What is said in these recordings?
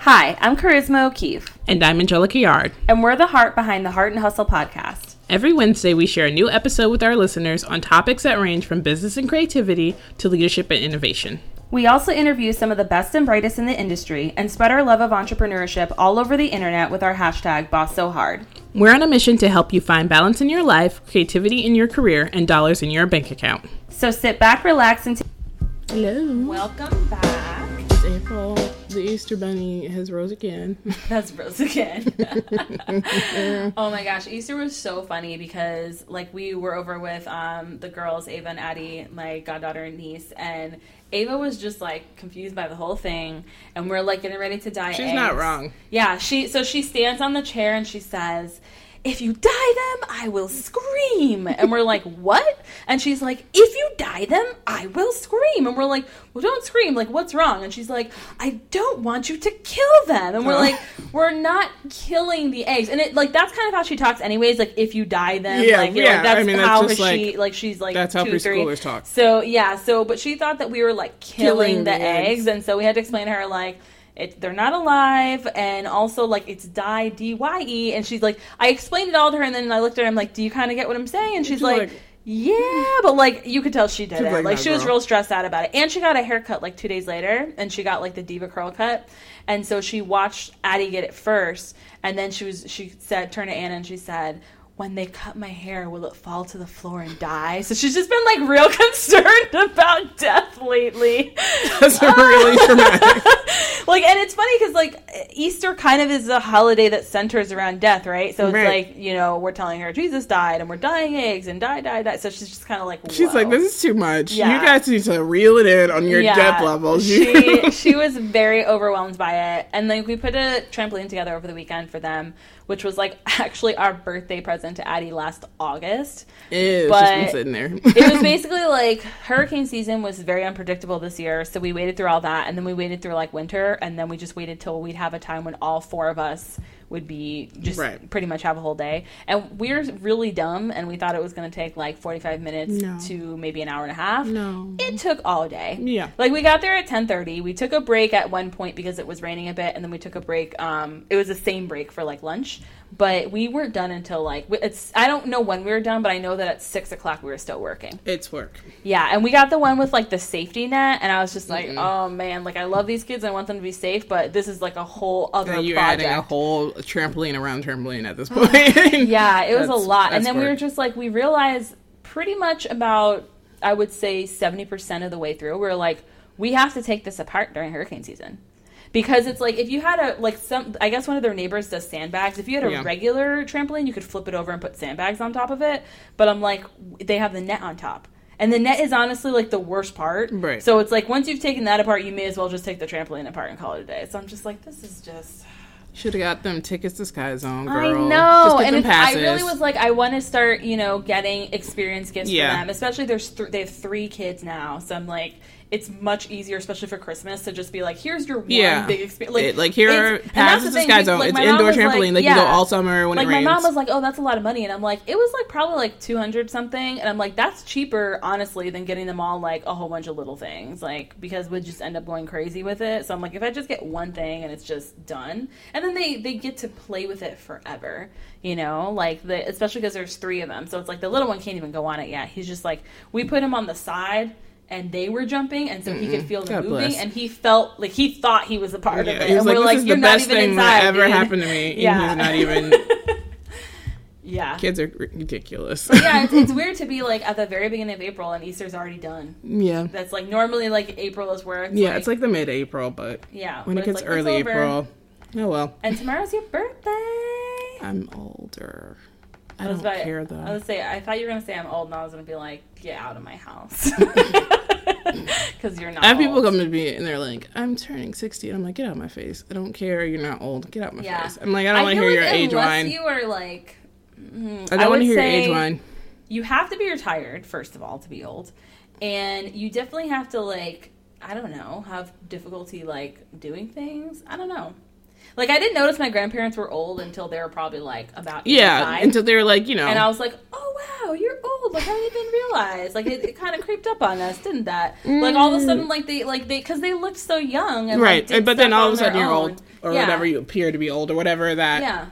Hi, I'm Charisma O'Keefe, And I'm Angelica Yard. and we're the heart behind the Heart and Hustle podcast. Every Wednesday, we share a new episode with our listeners on topics that range from business and creativity to leadership and innovation. We also interview some of the best and brightest in the industry and spread our love of entrepreneurship all over the internet with our hashtag Boss So Hard. We're on a mission to help you find balance in your life, creativity in your career, and dollars in your bank account. So sit back, relax, and t- Hello. welcome back. It's April. The Easter Bunny has rose again. That's Rose again. oh my gosh, Easter was so funny because like we were over with um the girls, Ava and Addie, my goddaughter and niece, and Ava was just like confused by the whole thing, and we're like getting ready to die. She's not wrong. Yeah, she so she stands on the chair and she says, "If you dye them, I will scream." And we're like, "What?" And she's like, "If you dye them, I will scream." And we're like, "Well, don't scream. Like, what's wrong?" And she's like, "I don't want you to kill them." And we're Oh. like, "We're not killing the eggs." And it like that's kind of how she talks, anyways. Like, if you dye them, Yeah, like, know, yeah. like, that's I mean, that's how just, she like she's like that's how two, three. preschoolers talk. So yeah, so but she thought that we were like killing, Killing the, the eggs. eggs. and so we had to explain to her like it, they're not alive, and also like it's die D Y E, and she's like, I explained it all to her, and then I looked at her, I'm like, Do you kind of get what I'm saying? And she's, She's like, like- Yeah, but like you could tell she did it. Like, like, "Nah, she was real stressed out about it, and she got a haircut like two days later, and she got like the DevaCurl cut, and so she watched Addie get it first, and then she was she said turned to Anna and she said. When they cut my hair, will it fall to the floor and die? So she's just been like real concerned about death lately. That's really traumatic. like and it's funny because like easter kind of is a holiday that centers around death right so it's Right. like you know we're telling her jesus died and we're dying eggs and die die die so she's just kind of like She's like, this is too much. Yeah. You guys need to reel it in on your Yeah, depth levels. she she was very overwhelmed by it and like we put a trampoline together over the weekend for them which was like actually our birthday present to addie last august Ew, But- sitting there. it was basically like hurricane season was very unpredictable this year so we waited through all that and then we waited through like winter and then we just waited till we'd have a time when all four of us would be just Right. pretty much have a whole day and we're really dumb and we thought it was going to take like 45 minutes No. to maybe an hour and a half No. it took all day Yeah. like we got there at 10:30 we took a break at one point because it was raining a bit and then we took a break um it was the same break for like lunch but we weren't done until like it's i don't know when we were done but i know that at six o'clock we were still working It's work. yeah, and we got the one with like the safety net, and I was just like, oh man, like I love these kids, I want them to be safe, but this is like a whole other And you're project. adding a whole trampoline around trampoline at this point. yeah, it was a lot, and then we were just like, we realized pretty much about, I would say, seventy percent of the way through, we are like, we have to take this apart during hurricane season. Because it's like if you had a like some I guess one of their neighbors does sandbags. If you had a Yeah. regular trampoline, you could flip it over and put sandbags on top of it. But I'm like they have the net on top. And the net is honestly like the worst part. Right. So it's like once you've taken that apart, you may as well just take the trampoline apart and call it a day. So I'm just like, this is just Should have got them tickets to Sky Zone, girl. I know, and I really was like, I want to start, you know, getting experience gifts Yeah. for them. Especially there's th- they have three kids now, so I'm like, it's much easier, especially for Christmas, to just be like, here's your one Yeah. big experience. It- like, here are it's- and that's passes the to Sky like, Zone. my It's indoor trampoline. Like, They can go all summer when like it my rains. mom was like, "Oh, that's a lot of money," and I'm like, "It was like probably like 200 something," and I'm like, "That's cheaper, honestly, than getting them all like a whole bunch of little things, like because we'd just end up going crazy with it." So I'm like, if I just get one thing and it's just done, and then they they get to play with it forever, you know, like the especially because there's three of them, so it's like the little one can't even go on it yet. He's just like we put him on the side. And they were jumping, and so he could feel them God moving, bless. and he felt like he thought he was a part Yeah, of it. he was and like, we're "This like, is "You're the not best even thing inside, that ever dude." happened to me." And Yeah. he's not even. Yeah, Kids are ridiculous. yeah, it's, it's weird to be like at the very beginning of April and Easter's already done. yeah. That's like normally like April is where it's Yeah, like, it's like the mid-April, but yeah when but it gets like, early. April, oh well. and tomorrow's your birthday. I'm older. I, was don't about- care I was say I thought you were gonna say I'm old, and I was gonna be like, get out of my house, because you're not. I have people come to me and they're like, "I'm turning 60," and I'm like, "Get out of my face! I don't care. You're not old. Get out of my Yeah. face." I'm like, "I don't want to hear like your age whine. You are like, mm, I don't want to hear your age whine." You have to be retired first of all to be old, and you definitely have to like I don't know have difficulty like doing things. I don't know. Like I didn't notice my grandparents were old until they were probably like about Yeah, 85. until they were like, you know, and I was like, "Oh wow, you're old! Like I didn't even realize. Like it, it kind of creeped up on us, didn't that? Like all of a mm. sudden, like they like they because they looked so young, and, like, right. did but then all of a sudden you're old. old or Yeah. whatever you appear to be old or whatever that. Yeah,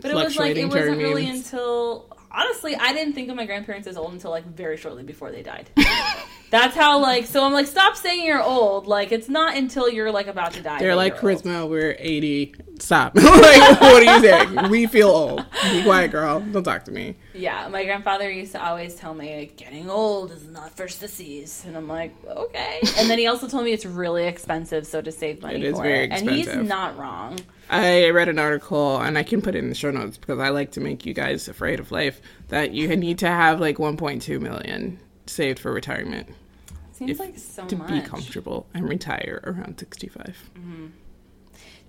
but it was like it wasn't really means. until honestly, I didn't think of my grandparents as old until like very shortly before they died. That's how like so I'm like stop saying you're old. Like it's not until you're like about to die. They're like charisma. We're eighty. Stop. like, what are you saying? We feel old. Be quiet, girl. Don't talk to me. Yeah, my grandfather used to always tell me, getting old is not for sissies. And I'm like, okay. And then he also told me it's really expensive, so to save money It is for very it. And he's not wrong. I read an article, and I can put it in the show notes because I like to make you guys afraid of life. That you need to have like 1.2 million saved for retirement Seems If- like so to much. be comfortable and retire around 65. Mm-hmm.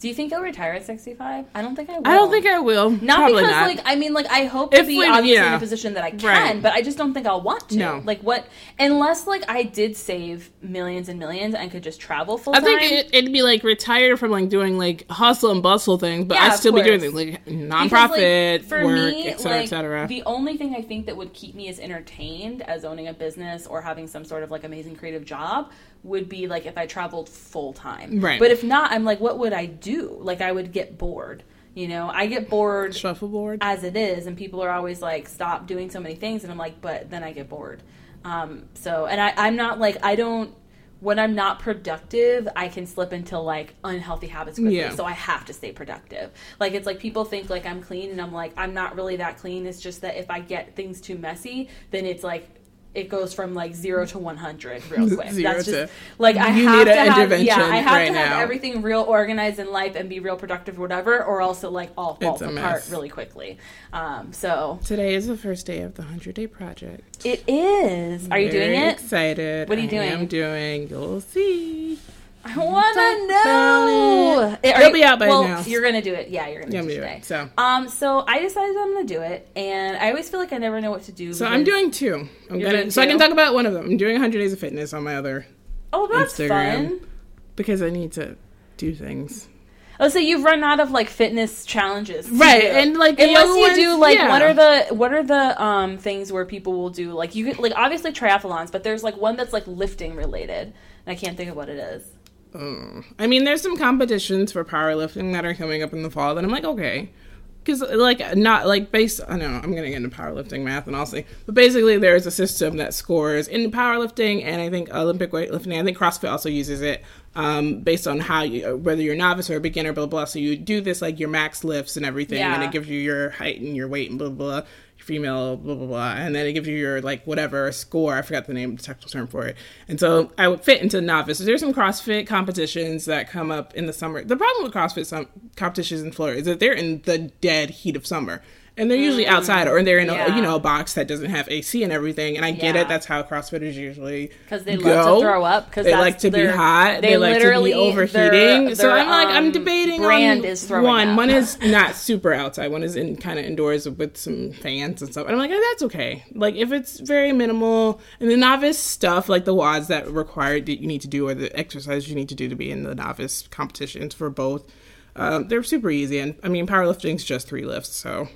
Do you think I'll retire at 65? I don't think I will. I don't think I will. Not Probably because, not. like, I mean, like, I hope to If be we- obviously in a position that I can, Right. but I just don't think I'll want to. No. Like, what? Unless, like, I did save millions and millions and could just travel full time. I time. think it, it'd be like retired from like doing like hustle and bustle things, but Yeah, I'd still be doing like Because, nonprofit like, for work, me, et cetera, like, et cetera. The only thing I think that would keep me as entertained as owning a business or having some sort of like amazing creative job would be like if I traveled full time. Right. But if not, I'm like, what would I do? Like, I would get bored. You know, I get bored Shuffleboard. as it is, and people are always like, stop doing so many things. And I'm like, but then I get bored. Um, so, and I, I'm not like, I don't. When I'm not productive, I can slip into like unhealthy habits quickly. Yeah. So I have to stay productive. Like it's like people think like I'm clean and I'm like I'm not really that clean. It's just that if I get things too messy, then it's like it goes from like zero to one hundred real quick. Zero That's just to- like I You have need to an have intervention yeah I have right to have now. everything real organized in life and be real productive or whatever, or else it like all falls a apart mess. really quickly. Um, so Today is the first day of the 100 day project. it is. Are you doing it? excited. What are you doing? I'm doing. You'll see. I want to know. Eh, are It'll you- be out by well, now. You're gonna do it. Yeah, you're gonna I'm do it today. do it, so. um, so I decided I'm gonna do it, and I always feel like I never know what to do. So I'm doing two. I'm gonna doing so I can talk about one of them. I'm doing 100 days of fitness on my other Oh, that's Instagram. fun. because I need to do things. Oh, so you've run out of like fitness challenges, Right, do. and, like, unless you ones- do like yeah. what are the what are the um things where people will do like you like obviously triathlons, but there's like one that's like lifting related, and I can't think of what it is. I mean, there's some competitions for powerlifting that are coming up in the fall that I'm like, okay. Because, like, not like based, I know I'm going to get into powerlifting math and I'll see, but basically, there's a system that scores in powerlifting and I think Olympic weightlifting. I think CrossFit also uses it um, based on how you, whether you're a novice or a beginner, blah, blah. So you do this, like, your max lifts and everything, and it gives you your height and your weight and blah, blah, blah female, blah blah blah, and then it gives you your like whatever score. I forgot the name, the technical term for it. And so I would fit into novice. There's some CrossFit competitions that come up in the summer. The problem with CrossFit some competitions in Florida is that they're in the dead heat of summer. And they're usually outside, or they're in a you know a box that doesn't have AC and everything. And I get Yeah. it; that's how CrossFitters usually Because they go. love to throw up. Because they like to be hot. They, like to be overheating. so their, I'm like, I'm um, debating Brand on is throwing one. up. One is not super outside. One is in kind of indoors with some fans and stuff. And I'm like, oh, that's okay. Like if it's very minimal and the novice stuff, like the WODs that required that you need to do or the exercises you need to do to be in the novice competitions for both. Um, they're super easy, and I mean, powerlifting's just three lifts, so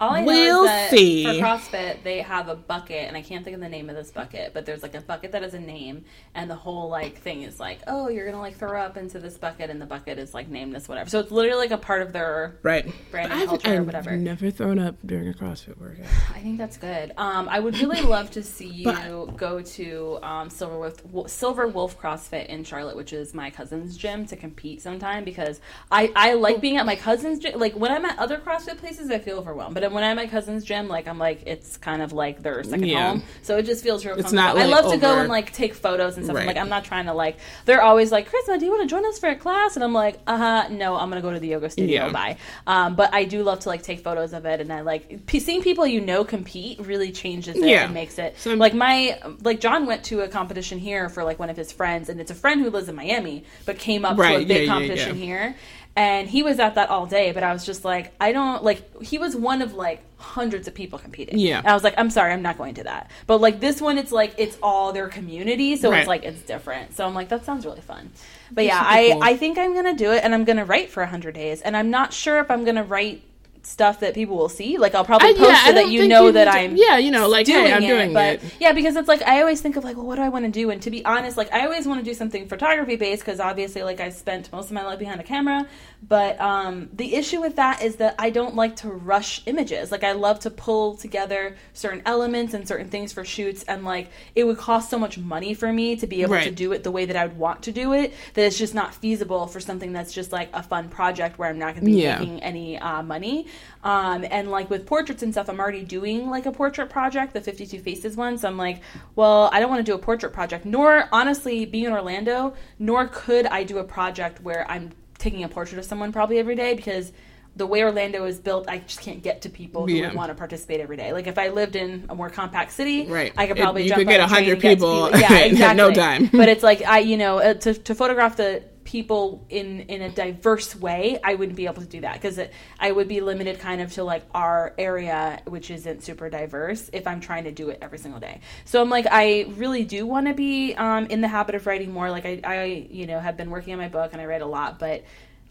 All I know We'll is that see. for CrossFit, they have a bucket, and I can't think of the name of this bucket, but there's like a bucket that has a name, and the whole like thing is like, oh, you're gonna like throw up into this bucket, and the bucket is like named this whatever. So it's literally like a part of their. right. Brand But and I've, culture or I've whatever. never thrown up during a CrossFit workout. I think that's good. Um, I would really love to see you But- go to um, Silver Wolf, Silver Wolf CrossFit in Charlotte, which is my cousin's gym, to compete sometime because I, I like being at my cousin's gym. Like when I'm at other CrossFit places, I feel overwhelmed. But when I'm at my cousin's gym, like I'm like it's kind of like their second Yeah. home. So it just feels real. It's comfortable. not, I like, love to go and like take photos and stuff. I'm like I'm not trying to like. They're always like, Charisma, do you want to join us for a class? And I'm like, uh huh, no, I'm gonna go to the yoga studio. Yeah. Bye. Um, but I do love to like take photos of it, and I like p- seeing people you know compete really changes it Yeah. and makes it So- like my like John went to a competition here for like one of his friends, and it's a friend who lives in Miami but came up to a big competition here. And he was at that all day. But I was just like, I don't like. He was one of like hundreds of people competing. Yeah. And I was like, I'm sorry, I'm not going to that. But like this one, it's like it's all their community, so Right. it's like it's different. So I'm like, that sounds really fun. But yeah, I cool. I think I'm gonna do it, and I'm gonna write for hundred days, and I'm not sure if I'm gonna write stuff that people will see. Like I'll probably I- post yeah, so that you know that I'm yeah, you know, like doing hey, I'm it, doing but it. yeah, because it's like I always think of like, well, what do I want to do? And to be honest, like I always want to do something photography based because obviously, like I spent most of my life behind a camera. But um, the issue with that is that I don't like to rush images. Like I love to pull together certain elements and certain things for shoots, and like it would cost so much money for me to be able to do it the way that I would want to do it that it's just not feasible for something that's just like a fun project where I'm not going to be Yeah. making any uh, money. Um, and like with portraits and stuff, I'm already doing like a portrait project, the 52 Faces one. So I'm like, well, I don't want to do a portrait project. Nor, honestly, being in Orlando, nor could I do a project where I'm taking a portrait of someone probably every day because the way Orlando is built, I just can't get to people who Yeah. would want to participate every day. Like if I lived in a more compact city, Right. I could It- probably you jump could get a 100 and get to people Yeah, exactly. no time. But it's like I, you know, uh, to to photograph the people in in a diverse way, I wouldn't be able to do that because I would be limited kind of to like our area, which isn't super diverse. If I'm trying to do it every single day, so I'm like, I really do want to be um, in the habit of writing more. Like I, I, you know, have been working on my book and I write a lot, but.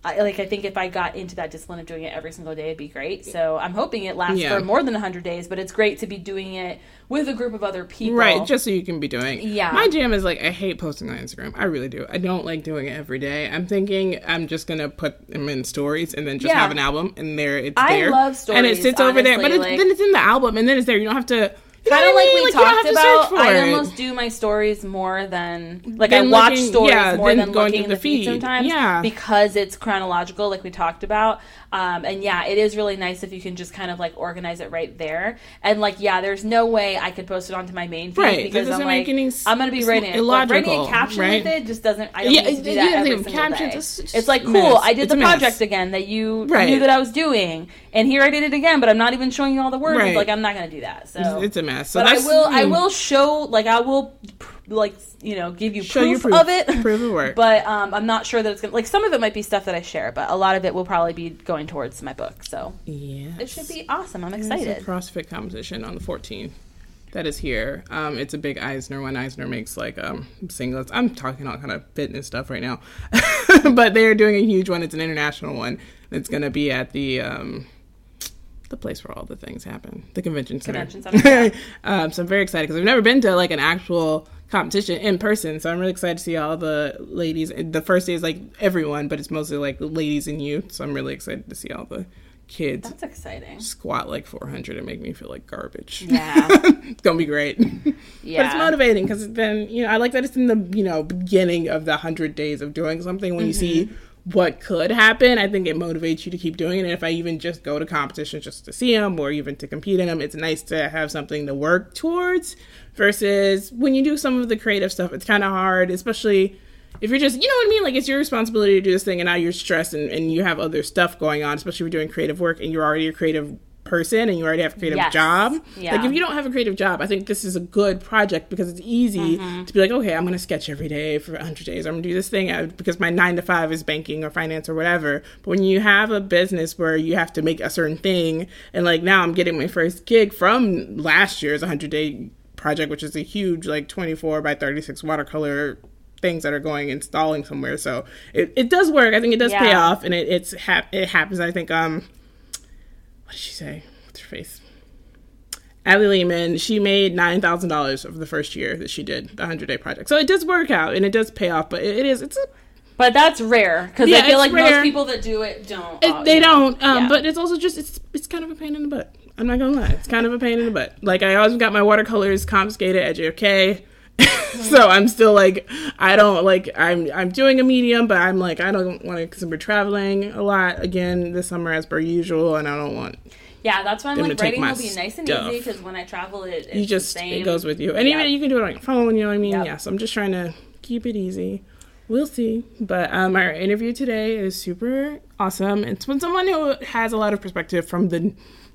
I, like I think if I got into that discipline of doing it every single day, it'd be great. So I'm hoping it lasts Yeah. for more than 100 days. But it's great to be doing it with a group of other people. Right, just so you can be doing. Yeah. My jam is like I hate posting on Instagram. I really do. I don't like doing it every day. I'm thinking I'm just gonna put them in stories and then just Yeah. have an album and there it's I there. love and it stories, sits over there. But it's, like- then it's in the album and then it's there. You don't have to. You know kind of like mean? we you talked about. I it. almost do my stories more than like Than I watch looking- stories yeah, more than than looking through in the the feed feed. sometimes. Yeah. because it's chronological, like we talked about. Um, and yeah, it is really nice if you can just kind of like organize it right there. And like, yeah, there's no way I could post it onto my main feed Right, because I'm like, make any s- I'm gonna be writing it. Like, writing a caption right? with it just doesn't. I don't Yeah, need to do it- that yeah, every single captions, day. it's It's like cool. mess. I did It's the project again that you Right. knew that I was doing, and here I did it again, but I'm not even showing you all the words. Right. Like I'm not gonna do that. So It's, it's a mess. So but I will. I will show. Like I will, like you know, give you proof, you proof. of it. Proof of work. But um, I'm not sure that it's gonna. Like some of it might be stuff that I share, but a lot of it will probably be going towards my book. So Yeah. it should be awesome. I'm excited. a CrossFit competition on the 14th. That is here. Um, it's a big Eisner one. Eisner makes like um, singlets. I'm talking all kind of fitness stuff right now, but they're doing a huge one. It's an international one. It's going to be at the um, the place where all the things happen, the convention center. Convention center, um, so I'm very excited because I've never been to like an actual competition in person. So I'm really excited to see all the ladies. The first day is like everyone, but it's mostly like the ladies and youth. So I'm really excited to see all the kids That's exciting. squat like 400 and make me feel like garbage. Yeah. it's gonna be great. But it's motivating because then you know I like that it's in the you know beginning of the hundred days of doing something. When you see Mm-hmm. What could happen, I think it motivates you to keep doing it. And if I even just go to competitions just to see them or even to compete in them, it's nice to have something to work towards. Versus when you do some of the creative stuff, it's kind of hard, especially if you're just, you know what I mean? Like, it's your responsibility to do this thing, and now you're stressed and, and you have other stuff going on, especially if you're doing creative work and you're already a creative person and you already have a creative Yes. job. Yeah. Like, if you don't have a creative job, I think this is a good project because it's easy to be like, okay, I'm going to sketch every day for 100 days. I'm going to do this thing uh, because my nine to five is banking or finance or whatever. But when you have a business where you have to make a certain thing, and like now I'm getting my first gig from last year's 100 day project, which is a huge, like 24 by 36 watercolor things that are going installing somewhere. So it, it does work. I think it does pay off, and it it's hap- it happens. I think um, did she say? What's her face? Allie Lehman, she made nine thousand dollars of the first year that she did the hundred day project. So it does work out and it does pay off, but it, it is it's a, But that's rare because Yeah, I feel like rare. most people that do it don't. it, they don't. Um, Yeah. but it's also just it's it's kind of a pain in the butt. I'm not gonna lie, it's kind of a pain in the butt. Like I always got my watercolors confiscated at JFK. so I'm still like I don't like I'm I'm doing a medium, but I'm like I don't want to because we're traveling a lot again this summer as per usual, and I don't want Yeah, that's why I'm like writing will be nice and stuff. easy because when I travel, it it's you just the same. it goes with you and even you can do it on your phone you know what i mean Yep. yeah so i'm just trying to keep it easy we'll see but um our interview today is super awesome it's with someone who has a lot of perspective from the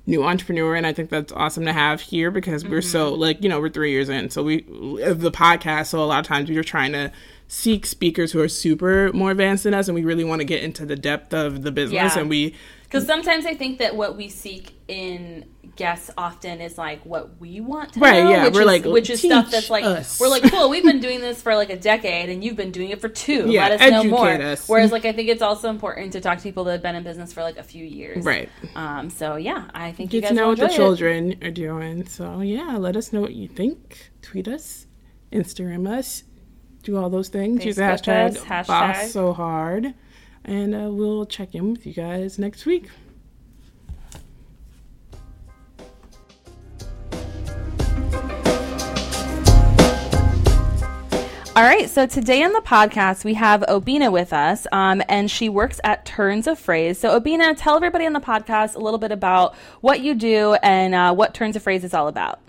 new entrepreneur and i think that's awesome to have here because we're so Mm-hmm. like you know we're three years in so we the podcast so a lot of times we are trying to seek speakers who are super more advanced than us, and we really want to get into the depth of the business, Yeah. and we Because sometimes I think that what we seek in guests often is like what we want to Right, know, yeah, which we're is, like, which is stuff that's like us." we're like cool. We've been doing this for like a decade, and you've been doing it for two. Yeah, Let us know more. us. Whereas, like, I think it's also important to talk to people that have been in business for like a few years. right Um. So yeah, I think you guys to know what the it. children are doing. So yeah, let us know what you think. Tweet us, Instagram us, do all those things. Use the hashtag, us, hashtag. boss so hard, and uh, we'll check in with you guys next week. All right, so today on the podcast we have Obina with us, um, and she works at Turns of Phrase. So, Obina, tell everybody on the podcast a little bit about what you do and uh, what Turns of Phrase is all about.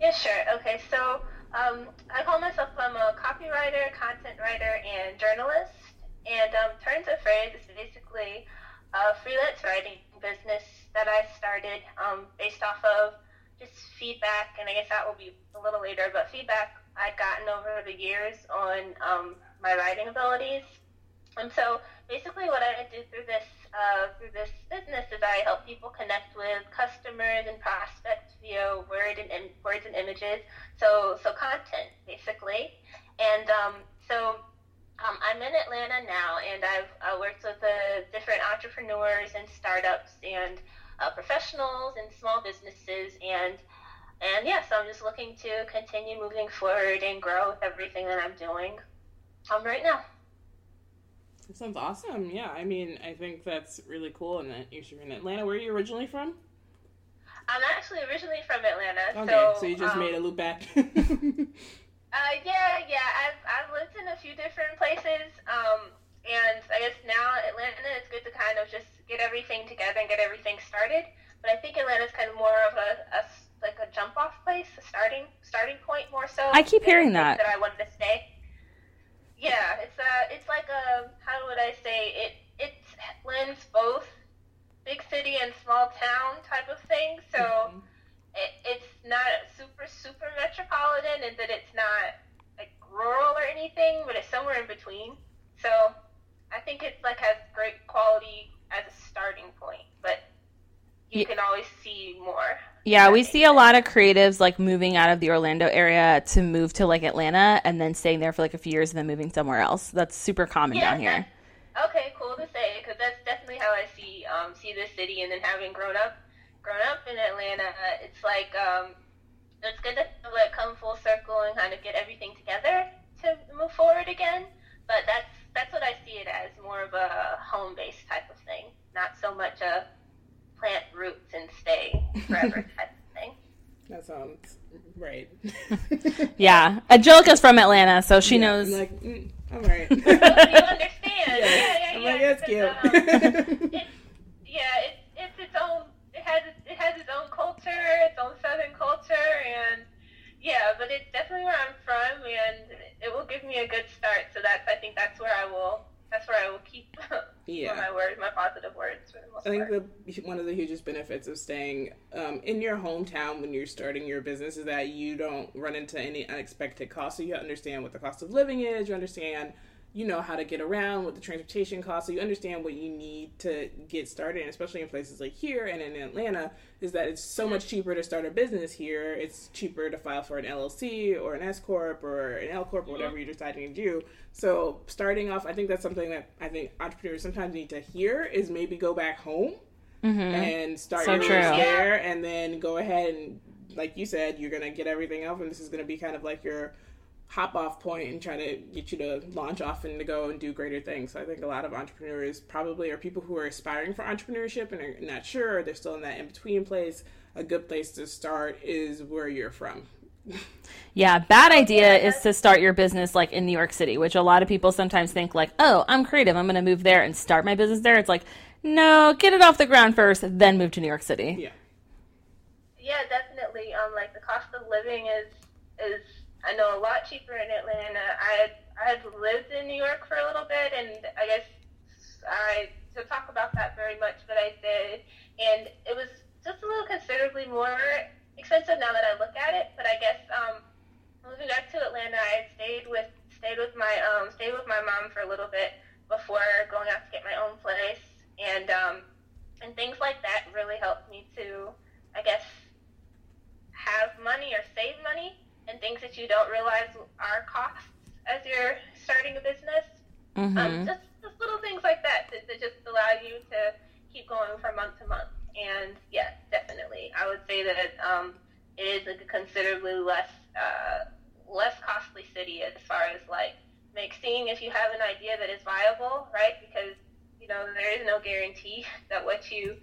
Yeah, sure. Okay, so um, I call myself I'm a copywriter, content writer, and journalist. And um, Turns of Phrase is basically a freelance writing business that I started um, based off of just feedback, and I guess that will be a little later, but feedback I'd gotten over the years on um, my writing abilities. And so basically what I do through this uh, through this business is I help people connect with customers and prospects via word and im- words and images. So so content basically. And um, so um, I'm in Atlanta now, and I've uh, worked with uh, different entrepreneurs and startups and uh, professionals and small businesses and and yeah, so I'm just looking to continue moving forward and grow with everything that I'm doing um, right now. That sounds awesome. Yeah, I mean, I think that's really cool, and that you're in Atlanta. Where are you originally from? I'm actually originally from Atlanta, Okay, so so, you just um, made a loop back. Uh, yeah, yeah. I've I've lived in a few different places, um, and I guess now Atlanta is good to kind of just get everything together and get everything started. But I think Atlanta's kind of more of a, a like a jump off place, a starting starting point more so. I keep hearing that. that I wanted to stay. Yeah, it's uh it's like a how would I say it it blends both big city and small town type of thing. So it, it's not super super metropolitan and that it's not like rural or anything but it's somewhere in between so i think it's like has great quality as a starting point but you Ye- can always see more Yeah, we see a lot of creatives like moving out of the Orlando area to move to like Atlanta and then staying there for like a few years and then moving somewhere else. That's super common down here. okay cool to say because that's definitely how i see um, see this city and then having grown up grown up in atlanta it's like um, it's good to like come full circle and kind of get everything together to move forward again. But that's that's what I see it as more of a home based type of thing, not so much a plant roots and stay forever type of thing. that sounds right. Yeah, Angelica's from Atlanta, so she I'm knows. like, mm, all right. you understand? Yeah, yeah, I'm yeah. like, that's cute. um, it's, yeah, it's it's its own. It has it has its own culture, its own Southern culture, and yeah, but it's definitely where I'm from, and it will give me a good start. So that's I think that's where I will that's where I will keep Yeah. my words, my positive words for the most I think the one of the hugest benefits of staying um, in your hometown when you're starting your business is that you don't run into any unexpected costs. So you understand what the cost of living is. You understand, you know, how to get around, what the transportation costs. So you understand what you need to get started. And especially in places like here and in Atlanta, is that it's so much cheaper to start a business here. It's cheaper to file for an LLC or an S corp or an L corp or whatever you're deciding to do. So starting off, I think that's something that I think entrepreneurs sometimes need to hear is maybe go back home mm-hmm. and start So your true. business there, and then go ahead and, like you said, you're gonna get everything up, and this is gonna be kind of like your hop off point and try to get you to launch off and to go and do greater things. So I think a lot of entrepreneurs probably are people who are aspiring for entrepreneurship and are not sure, or they're still in that in between place. A good place to start is where you're from. Yeah, bad idea is to start your business like in New York City, which a lot of people sometimes think like, "Oh, I'm creative. I'm going to move there and start my business there." It's like, "No, get it off the ground first, then move to New York City." Yeah. Yeah, definitely. Um, like the cost of living is is I know a lot cheaper in Atlanta. I I had lived in New York for a little bit, and I guess I to talk about that very much, but I did, and it was just a little considerably more expensive now that I look at it. But I guess um, moving back to Atlanta, I stayed with stayed with my stayed with my mom for a little bit before going out to get my own place, and um, and things like that really helped me to, I guess, have money or save money and things that you don't realize are costs as you're starting a business. Um, Mm-hmm. Um, just, just little things like that, that that just allow you to keep going from month to month. And yes, definitely, I would say that um, it is a considerably less uh, less costly city as far as like make seeing if you have an idea that is viable, right? Because you know there is no guarantee that what you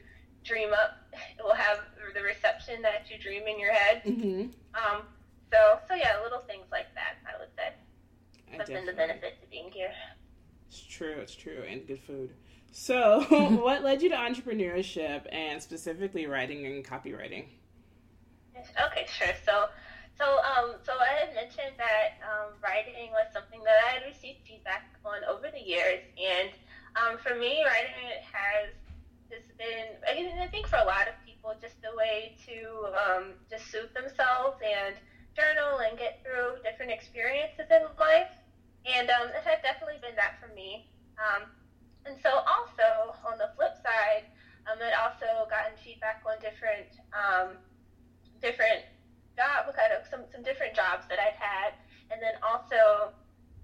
dream up will have the reception that you dream in your head. Mm-hmm. Um, so so yeah, little things like that, I would say, I have been the benefit to being here. It's true. It's true, and good food. So, what led you to entrepreneurship and specifically writing and copywriting? Okay, sure. So, so, um, so I had mentioned that um, writing was something that I had received feedback on over the years, and um, for me, writing it has just been, I mean, I think for a lot of people, just a way to um, just soothe themselves and journal and get through different experiences in life, and um, it had definitely been that for me. Um, and so, also on the flip side, um, I'd also gotten feedback on different. Um, different job, kind of some, some different jobs that I'd had. And then also,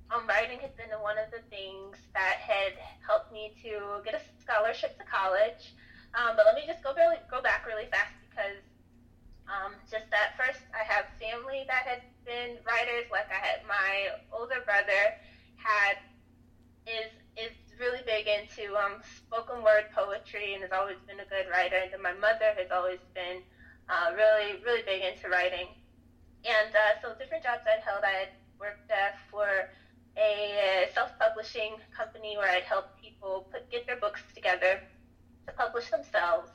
um, writing has been one of the things that had helped me to get a scholarship to college. Um, but let me just go really, go back really fast because um, just that first, I have family that had been writers. Like I had my older brother had is is really big into um, spoken word poetry and has always been a good writer. And then my mother has always been uh, really, really big into writing. And uh, so different jobs I'd held, I had worked uh, for a self-publishing company where I'd help people put get their books together to publish themselves.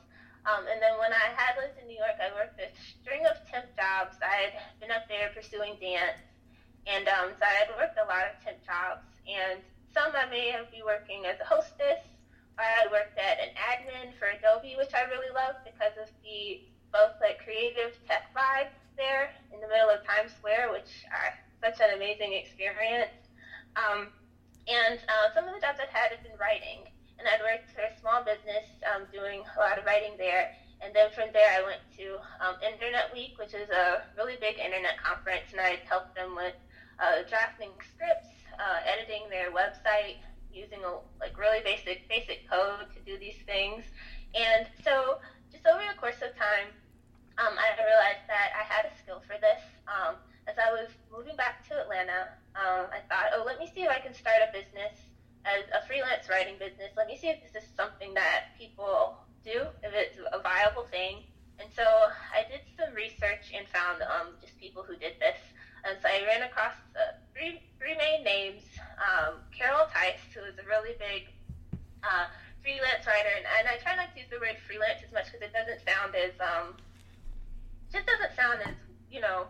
Um, and then when I had lived in New York, I worked a string of temp jobs. I had been up there pursuing dance, and um, so I had worked a lot of temp jobs. And some I may have been working as a hostess, I had worked at an admin for Adobe, which I really loved because of the both like creative tech vibes there in the middle of Times Square, which are such an amazing experience. Um, and uh, some of the jobs I've had have been writing, and I'd worked for a small business um, doing a lot of writing there. And then from there, I went to um, Internet Week, which is a really big internet conference, and I'd helped them with uh, drafting scripts, uh, editing their website, using a, like really basic basic code to do these things. And so just over the course of time, um, I realized that I had a skill for this. Um, as I was moving back to Atlanta, um, I thought, oh, let me see if I can start a business as a freelance writing business. Let me see if this is something that people do, if it's a viable thing. And so I did some research and found um, just people who did this. And so I ran across three, three main names. Um, Carol Tice, who is a really big uh, freelance writer, and, and I try not to use the word freelance as much because it doesn't sound as um, just doesn't sound as you know.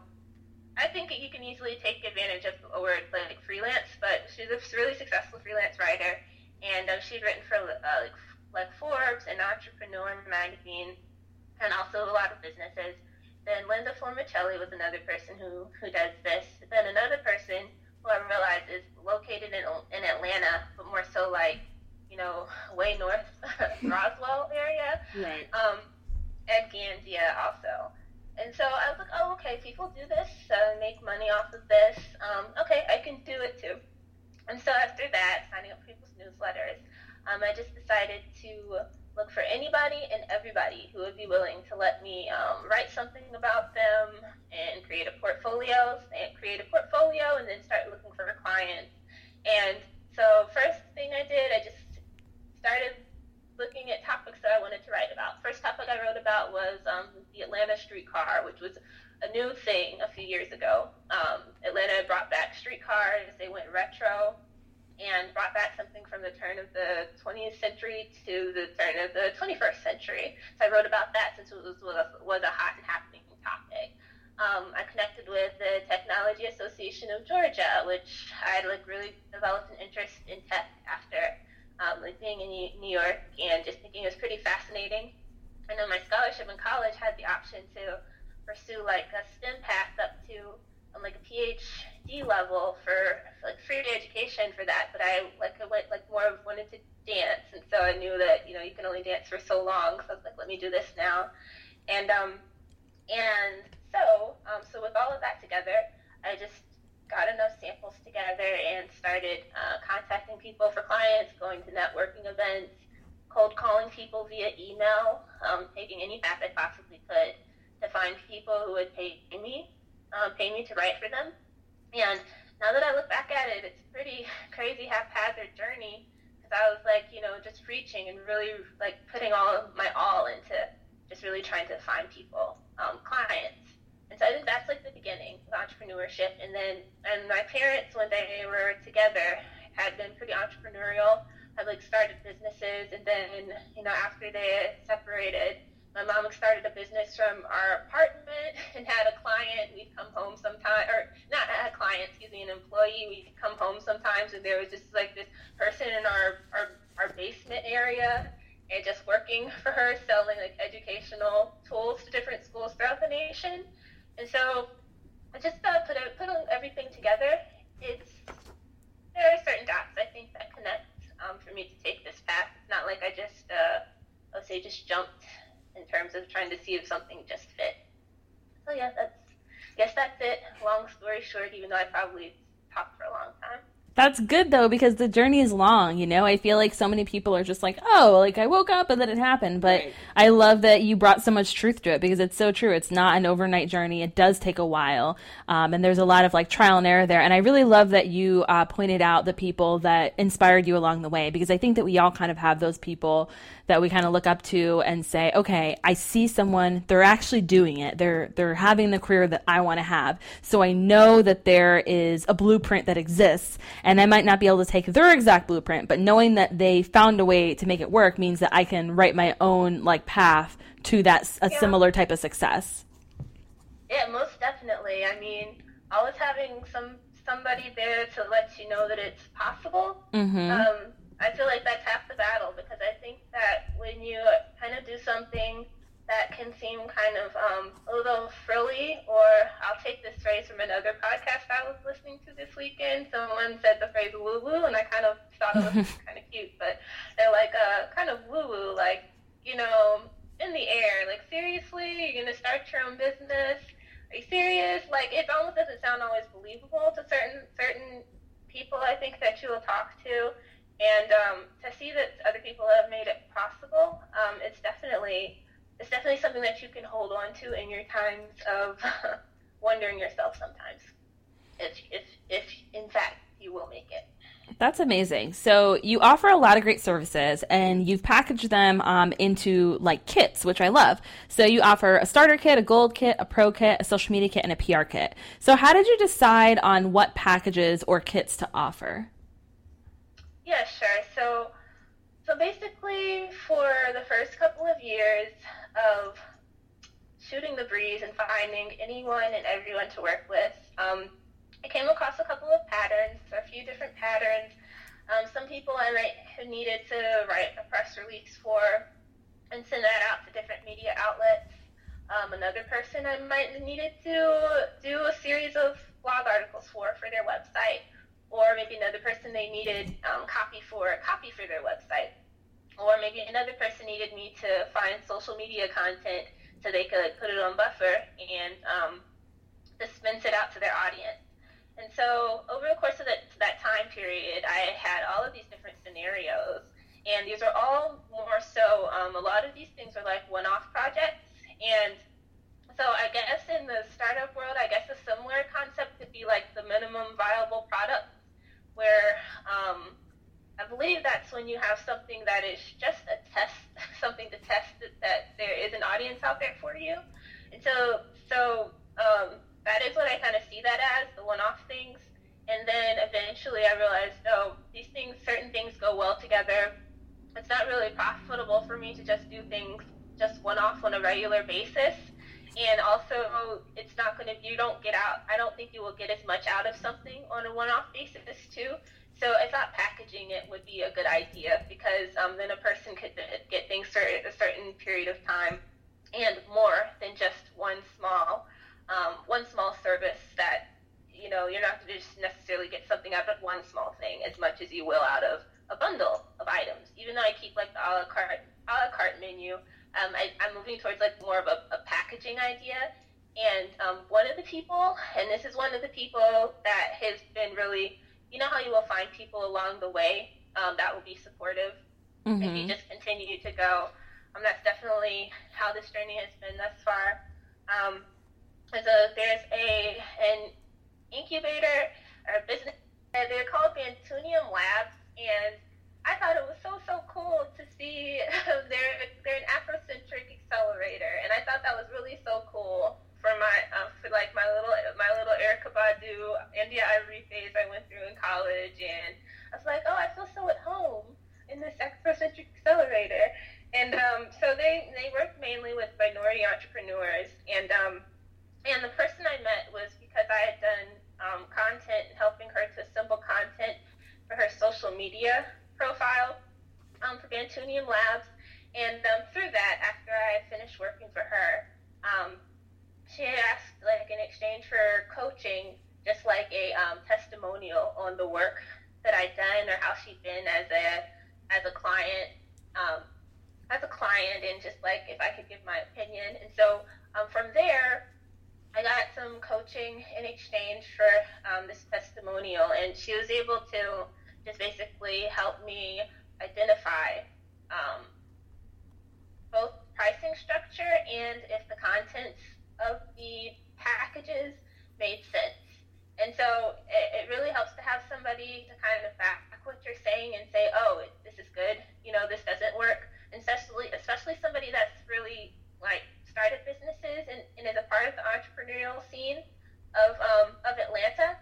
I think that you can easily take advantage of a word like freelance, but she's a really successful freelance writer, and um, she's written for uh, like like Forbes and Entrepreneur magazine, and also a lot of businesses. Then Linda Formichelli was another person who who does this. Then another person who I realized is located in in Atlanta, but more so like you know way north Roswell area. Right. Um, Ed Gandia also. And so I was like, oh, okay, people do this, uh, make money off of this. Um, okay, I can do it too. And so after that, signing up for people's newsletters, um, I just decided to look for anybody and everybody who would be willing to let me um, write something about them and create a portfolio, and create a portfolio, and then start looking for clients. And so first thing I did, I just started looking at topics that I wanted to write about. First topic I wrote about was um, the Atlanta streetcar, which was a new thing a few years ago. Um, Atlanta brought back streetcars, they went retro, and brought back something from the turn of the 20th century to the turn of the 21st century. So I wrote about that since it was, was, a, hot and happening topic. Um, I connected with the Technology Association of Georgia, which I like really developed an interest in tech after um, like being in New York and just thinking it was pretty fascinating. And then my scholarship in college had the option to pursue like a STEM path up to um, like a Level for like free education for that, but I like I went like more of wanted to dance, and so I knew that you know you can only dance for so long. So I was like, let me do this now, and um, and so um, so with all of that together, I just got enough samples together and started uh, contacting people for clients, going to networking events, cold calling people via email, um, taking any path I possibly could to find people who would pay me, um, pay me to write for them. And now that I look back at it, it's pretty crazy haphazard journey because I was like, you know, just reaching and really like putting all of my all into just really trying to find people, um, clients. And so I think that's like the beginning of entrepreneurship. And then, and my parents, when they were together, had been pretty entrepreneurial, had like started businesses. And then, you know, after they separated, my mom started a business from our apartment and had a client. We'd come home sometime, or not a client, excuse me, an employee. We'd come home sometimes, and there was just like this person in our our, our basement area, and just working for her, selling like educational tools to different schools throughout the nation. And so, I just uh, put a, put everything together. It's there are certain dots I think that connect um, for me to take this path. It's not like I just uh, let's say just jumped in terms of trying to see if something just fit. So yeah, that's guess that's it. Long story short, even though I probably talked for a long time. That's good though because the journey is long, you know. I feel like so many people are just like, "Oh, like I woke up and then it happened." But right. I love that you brought so much truth to it because it's so true. It's not an overnight journey. It does take a while, um, and there's a lot of like trial and error there. And I really love that you uh, pointed out the people that inspired you along the way because I think that we all kind of have those people that we kind of look up to and say, okay, I see someone, they're actually doing it. They're, they're having the career that I want to have. So I know that there is a blueprint that exists and I might not be able to take their exact blueprint, but knowing that they found a way to make it work means that I can write my own like path to that a yeah. similar type of success. Yeah, most definitely. I mean, always having some somebody there to let you know that it's possible. Mm-hmm. Um, I feel like that's half the battle because I think that when you kind of do something that can seem kind of um, a little frilly, or I'll take this phrase from another podcast I was listening to this weekend. Someone said the phrase woo woo, and I kind of thought it was kind of cute, but they're like uh, kind of woo woo, like, you know, in the air. Like, seriously, you're going to start your own business? Are you serious? Like, it almost doesn't sound always believable to certain certain people I think that you will talk to and um, to see that other people have made it possible, um, it's definitely it's definitely something that you can hold on to in your times of wondering yourself sometimes if if if in fact you will make it. That's amazing. So you offer a lot of great services, and you've packaged them um, into like kits, which I love. So you offer a starter kit, a gold kit, a pro kit, a social media kit, and a PR kit. So how did you decide on what packages or kits to offer? Yeah, sure. So, so basically, for the first couple of years of shooting the breeze and finding anyone and everyone to work with, um, I came across a couple of patterns, a few different patterns. Um, some people I might have needed to write a press release for and send that out to different media outlets. Um, another person I might have needed to do a series of blog articles for for their website or maybe another person they needed um, copy for copy for their website, or maybe another person needed me to find social media content so they could put it on Buffer and um, dispense it out to their audience. And so over the course of that, that time period, I had all of these different scenarios. And these are all more so, um, a lot of these things are like one off projects. And so I guess in the startup world, I guess a similar concept could be like the minimum viable product where um, I believe that's when you have something that is just a test, something to test that, that there is an audience out there for you. And so, so um, that is what I kind of see that as the one-off things. And then eventually I realized, oh, these things, certain things go well together. It's not really profitable for me to just do things just one-off on a regular basis and also it's not going to you don't get out i don't think you will get as much out of something on a one-off basis too. So i thought packaging it would be a good idea because um, then a person could get things for a certain period of time and more than just one small um, one small service that you know, you're not going to just necessarily get something out of one small thing as much as you will out of a bundle of items. Even though I keep like the a la carte, a la carte menu, um, I, I'm moving towards like more of a, a packaging idea. And um, one of the people, and this is one of the people that has been really, you know how you will find people along the way um, that will be supportive mm-hmm. if you just continue to go. Um, that's definitely how this journey has been thus far. Um, so there's a an incubator or business. They're called Bantunium Labs, and I thought it was so so cool to see they're they're an Afrocentric accelerator, and I thought that was really so cool for my uh, for like my little my little Erykah Badu India.Arie phase I went through in college, and I was like, oh, I feel so at home in this Afrocentric accelerator. And um, so they, they work mainly with minority entrepreneurs. And um, and the person I met was because I had done um, content, helping her to assemble content for her social media profile um, for Bantunium Labs. And um, through that, after I finished working for her, um, she asked, like, in exchange for coaching, just like a um, testimonial on the work that I'd done or how she'd been as a as a client, um, as a client, and just like if I could give my opinion. And so um, from there, I got some coaching in exchange for this testimonial, and she was able to just basically helped me identify um, both pricing structure and if the contents of the packages made sense. And so it, it really helps to have somebody to kind of back what you're saying and say, oh, this is good, you know, this doesn't work. And especially, especially somebody that's really like started businesses and, and is a part of the entrepreneurial scene of, um, of Atlanta.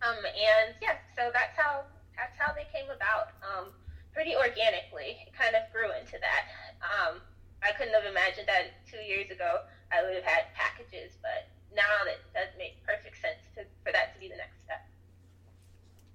Um, and yeah, so that's how that's how they came about. Um, pretty organically, it kind of grew into that. Um, I couldn't have imagined that two years ago I would have had packages, but now it does make perfect sense to, for that to be the next step.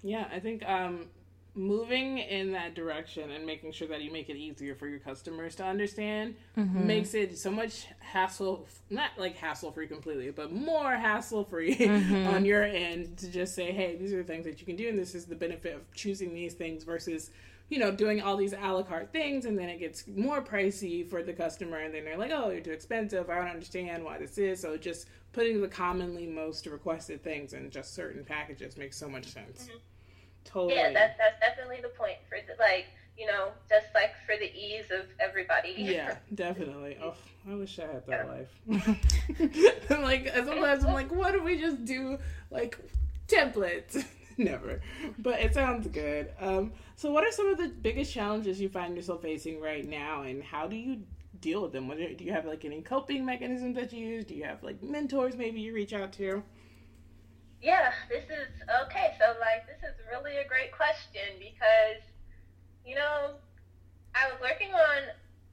Yeah, I think um, moving in that direction and making sure that you make it easier for your customers to understand mm-hmm. makes it so much hassle not like hassle free completely but more hassle free mm-hmm. on your end to just say hey these are the things that you can do and this is the benefit of choosing these things versus you know doing all these a la carte things and then it gets more pricey for the customer and then they're like oh you're too expensive i don't understand why this is so just putting the commonly most requested things in just certain packages makes so much sense mm-hmm. Totally. Yeah, that's that's definitely the point for the, like you know just like for the ease of everybody. Yeah, definitely. Oh, I wish I had that yeah. life. like sometimes I'm like, what if we just do like templates? Never, but it sounds good. Um, so, what are some of the biggest challenges you find yourself facing right now, and how do you deal with them? Do you have like any coping mechanisms that you use? Do you have like mentors maybe you reach out to? Yeah, this is okay. So, like, this is really a great question because, you know, I was working on,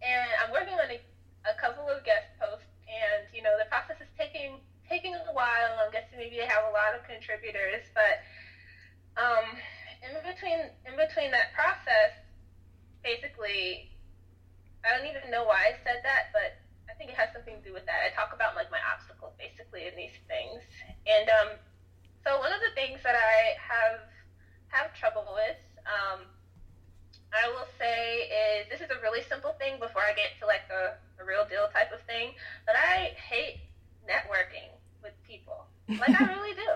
and I'm working on a, a couple of guest posts, and you know, the process is taking taking a while. I'm guessing maybe they have a lot of contributors, but um, in between in between that process, basically, I don't even know why I said that, but I think it has something to do with that. I talk about like my obstacles basically in these things, and um so one of the things that I have have trouble with, um, I will say is this is a really simple thing before I get to like the, the real deal type of thing, but I hate networking with people. Like I really do.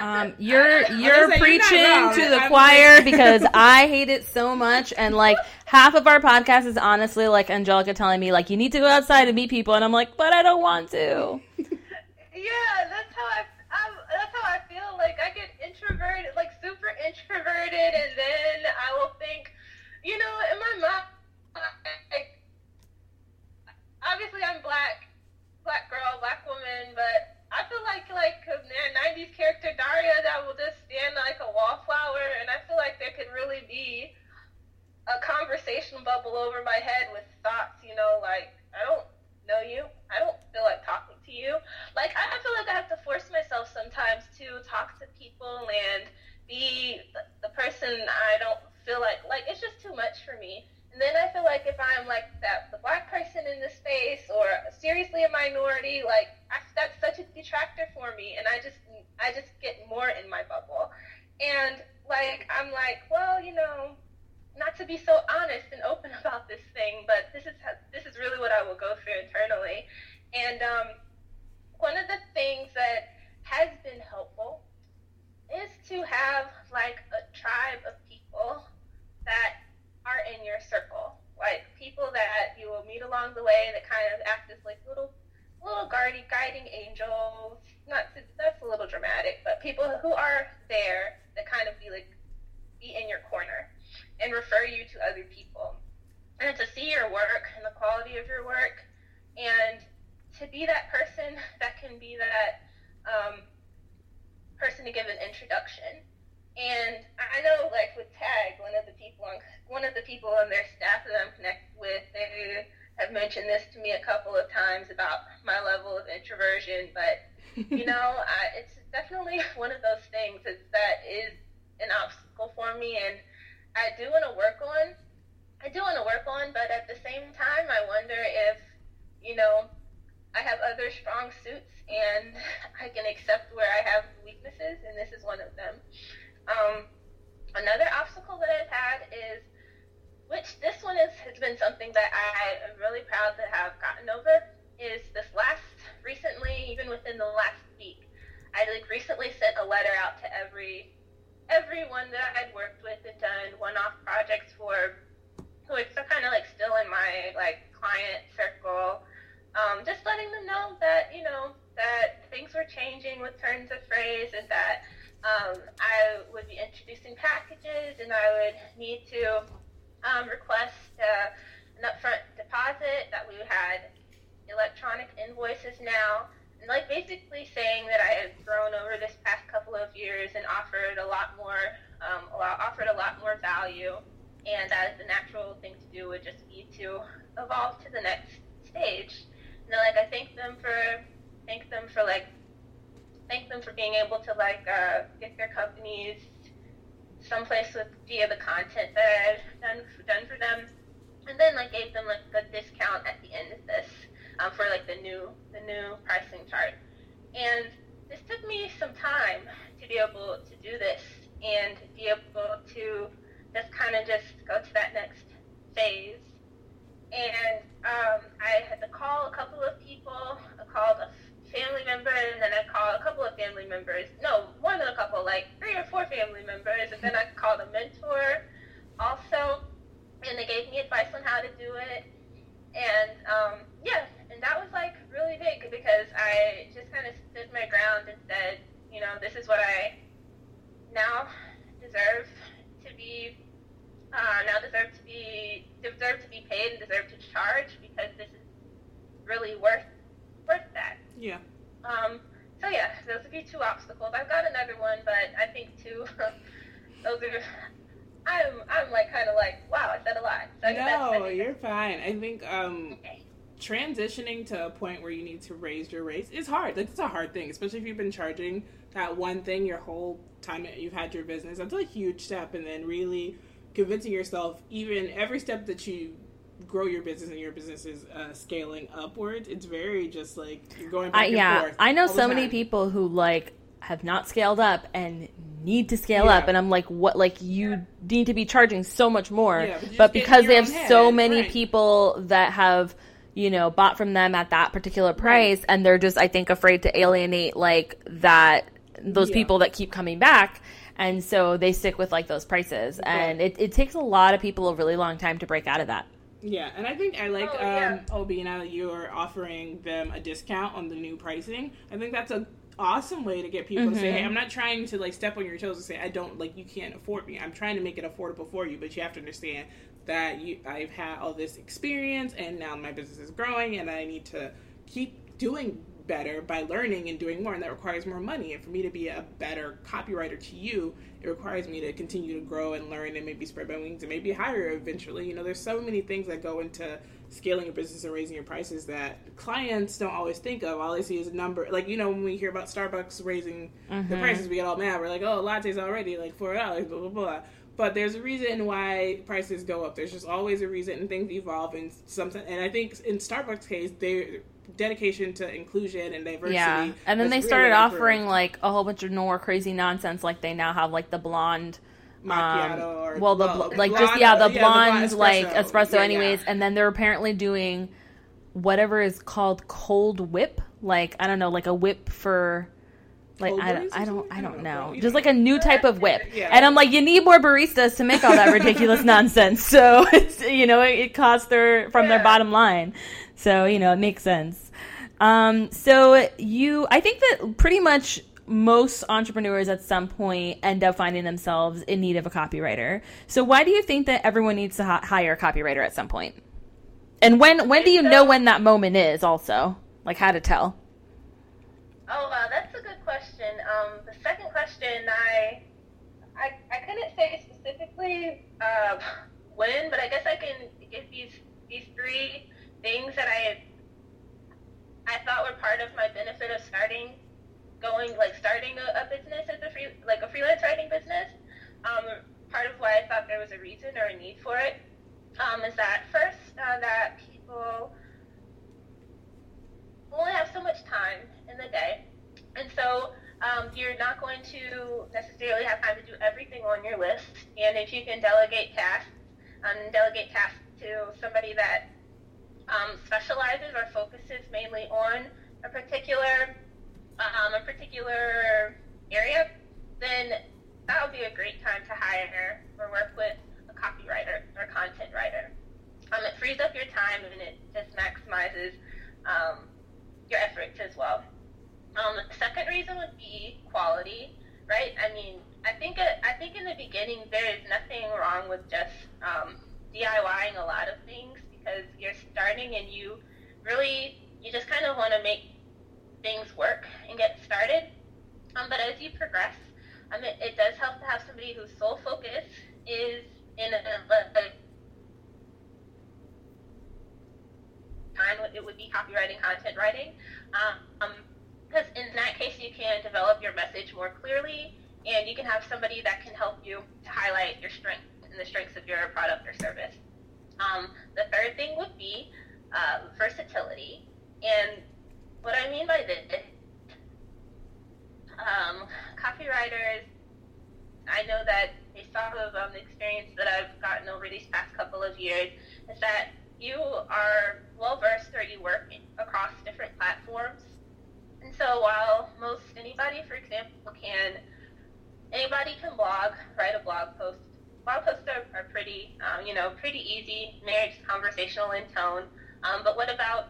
Um, you're you're preaching you're to the choir because I hate it so much, and like half of our podcast is honestly like Angelica telling me like you need to go outside and meet people, and I'm like, but I don't want to. yeah, that's how I like I get introverted, like super introverted, and then I will think, you know, in my mind, every everyone that I had worked with and done one-off projects for, who are kind of like still in my like client circle. Um, just letting them know that you know that things were changing with turns of phrase and that um, I would be introducing packages and I would need to um, request uh, an upfront deposit that we had electronic invoices now like basically saying that I had grown over this past couple of years and offered a lot more um, offered a lot more value. And that the natural thing to do would just be to evolve to the next stage. You know, like I thank them for thank them for like thank them for being able to like uh, get their companies someplace with via the content that I've done done for them, and then like gave them like a discount at the end of this um, for like the new the new pricing chart. And this took me some time to be able to do this and be able to just kind of just go to that next phase and um, I had to call a couple of people. I called a family member, and then I called a couple of family members. No, more than a couple, like three or four family members. And then I called a mentor also, and they gave me advice on how to do it. And um, yeah, and that was like really big because I just kind of stood my ground and said, you know, this is what I now deserve to be uh, now deserve to be deserve to be paid and deserve to charge because this is really worth worth that. Yeah. Um. So yeah, those would be two obstacles. I've got another one, but I think two. those are. I'm I'm like kind of like wow, I said a lot. So no, you're fine. I think um. Okay. Transitioning to a point where you need to raise your rates is hard. Like it's a hard thing, especially if you've been charging that one thing your whole time you've had your business. That's a huge step, and then really convincing yourself, even every step that you grow your business and your business is uh, scaling upwards, it's very just like you're going back I, yeah, I know so many people who like have not scaled up and need to scale yeah. up and I'm like what like you yeah. need to be charging so much more yeah, but, but because they have head. so many right. people that have you know bought from them at that particular price right. and they're just I think afraid to alienate like that those people that keep coming back and so they stick with like those prices and it, it takes a lot of people a really long time to break out of that yeah and i think i like oh, yeah. um ob now that you're offering them a discount on the new pricing i think that's a awesome way to get people mm-hmm. to say hey mm-hmm. i'm not trying to like step on your toes and say i don't like you can't afford me i'm trying to make it affordable for you but you have to understand that you i've had all this experience and now my business is growing and i need to keep doing better by learning and doing more, and that requires more money. And for me to be a better copywriter to you, it requires me to continue to grow and learn and maybe spread my wings and maybe hire eventually. You know, there's so many things that go into scaling your business and raising your prices that clients don't always think of. All they see is a number. Like, you know, when we hear about Starbucks raising mm-hmm. the prices, we get all mad. We're like, oh, latte's already like $4, blah, blah, blah. but there's a reason why prices go up. There's just always a reason, and things evolve. And something, and I think in Starbucks' case, their dedication to inclusion and diversity. Yeah, and then they really started improved. offering like a whole bunch of more crazy nonsense. Like they now have like the blonde. Macchiato um, or well, the well, like blonde- just yeah, the yeah, blonde blonde like espresso. espresso. Yeah, anyways, yeah. and then they're apparently doing whatever is called cold whip. Like I don't know, like a whip for. Like I don't, I don't. I don't know. Just like a new type of whip, Yeah. and I'm like, you need more baristas to make all that ridiculous nonsense. So it's you know it, it costs their from their bottom line. So you know it makes sense. Um, so you, I think that pretty much most entrepreneurs at some point end up finding themselves in need of a copywriter. So why do you think that everyone needs to hi- hire a copywriter at some point? And when when do you know when that moment is? Also, like how to tell? Oh, wow, that's a good question. Um, the second question, I, I, I couldn't say specifically uh, when, but I guess I can give these these three things that I I thought were part of my benefit of starting, going like starting a, a business as a free like a freelance writing business. Um, part of why I thought there was a reason or a need for it um, is that first uh, that people only have so much time in the day, and so um, you're not going to necessarily have time to do everything on your list. And if you can delegate tasks, um, delegate tasks to somebody that um, specializes or focuses mainly on a particular um, a particular area, then that would be a great time to hire or work with a copywriter or content writer. Um, it frees up your time and it just maximizes um, your efforts as well. Um, second reason would be quality, right? I mean, I think it, I think in the beginning there is nothing wrong with just um, DIYing a lot of things because you're starting and you really you just kind of want to make things work and get started. Um, but as you progress, um, it, it does help to have somebody whose sole focus is in a, time it would be copywriting, content writing. Um, because in that case, you can develop your message more clearly, and you can have somebody that can help you to highlight your strengths and the strengths of your product or service. Um, the third thing would be uh, versatility, and what I mean by this, um, copywriters, I know that based off of um, the experience that I've gotten over these past couple of years, is that you are well versed or you work across different platforms. And so while most anybody, for example, can anybody can blog, write a blog post. Blog posts are, are pretty, um, you know, pretty easy, married conversational in tone. Um, but what about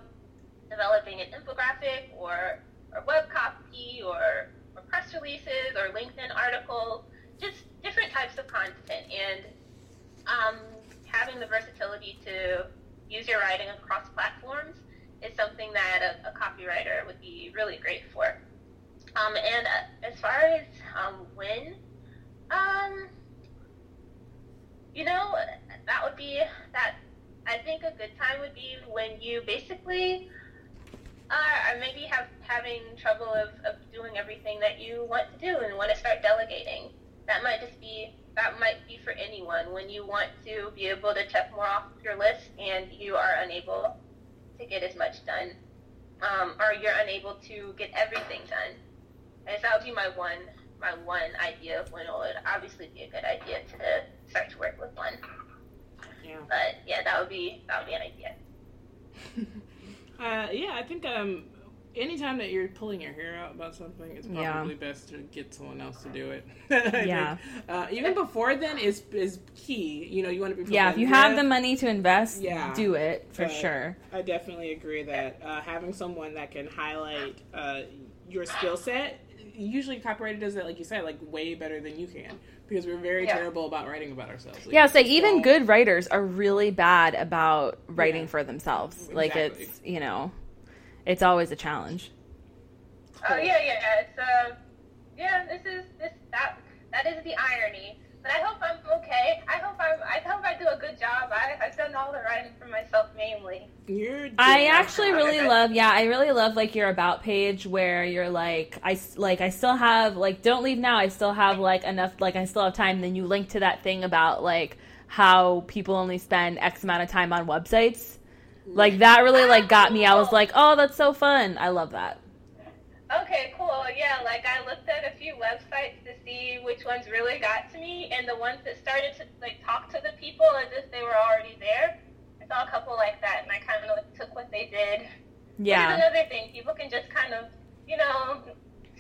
developing an infographic or, or web copy or, or press releases or LinkedIn articles? Just different types of content and um, having the versatility to use your writing across platforms is something that a, a copywriter would be really great for. Um, and uh, as far as um, when, um, you know, that would be that. I think a good time would be when you basically are, are maybe have having trouble of, of doing everything that you want to do and want to start delegating. That might just be that might be for anyone when you want to be able to check more off your list and you are unable to get as much done, um, or you're unable to get everything done. And so that would be my one my one idea of when it would obviously be a good idea to start to work with one. Yeah. But yeah, that would be that would be an idea. Uh, yeah, I think um, anytime that you're pulling your hair out about something, it's Yeah. probably best to get someone else to do it. Yeah. Uh, even before then is is key. You know, you want to be. Yeah, if you have the money to invest, Yeah. do it for But sure. I definitely agree that uh, having someone that can highlight uh, your skill set. Usually, copywriter does that, like you said, like way better than you can because we're very Yeah. terrible about writing about ourselves. Like, Yeah, so even so- good writers are really bad about writing Yeah. for themselves. Like it's you know, it's always a challenge. Oh yeah, yeah, yeah. It's uh, yeah. This is this that that is the irony. But I hope I'm okay. I hope I'm. I hope I do a good job. I I've done all the writing for myself mainly. You're doing I I actually really love, yeah, I really love like your about page where you're like, I like, I still have like, don't leave now. I still have like enough, like, I still have time. Then you link to that thing about like how people only spend X amount of time on websites. Like that really like got me. I was oh. like, oh, that's so fun. I love that. Yeah, like I looked at a few websites to see which ones really got to me, and the ones that started to like talk to the people as if they were already there. I saw a couple like that, and I kind of like, took what they did. Yeah. Here's another thing: people can just kind of, you know,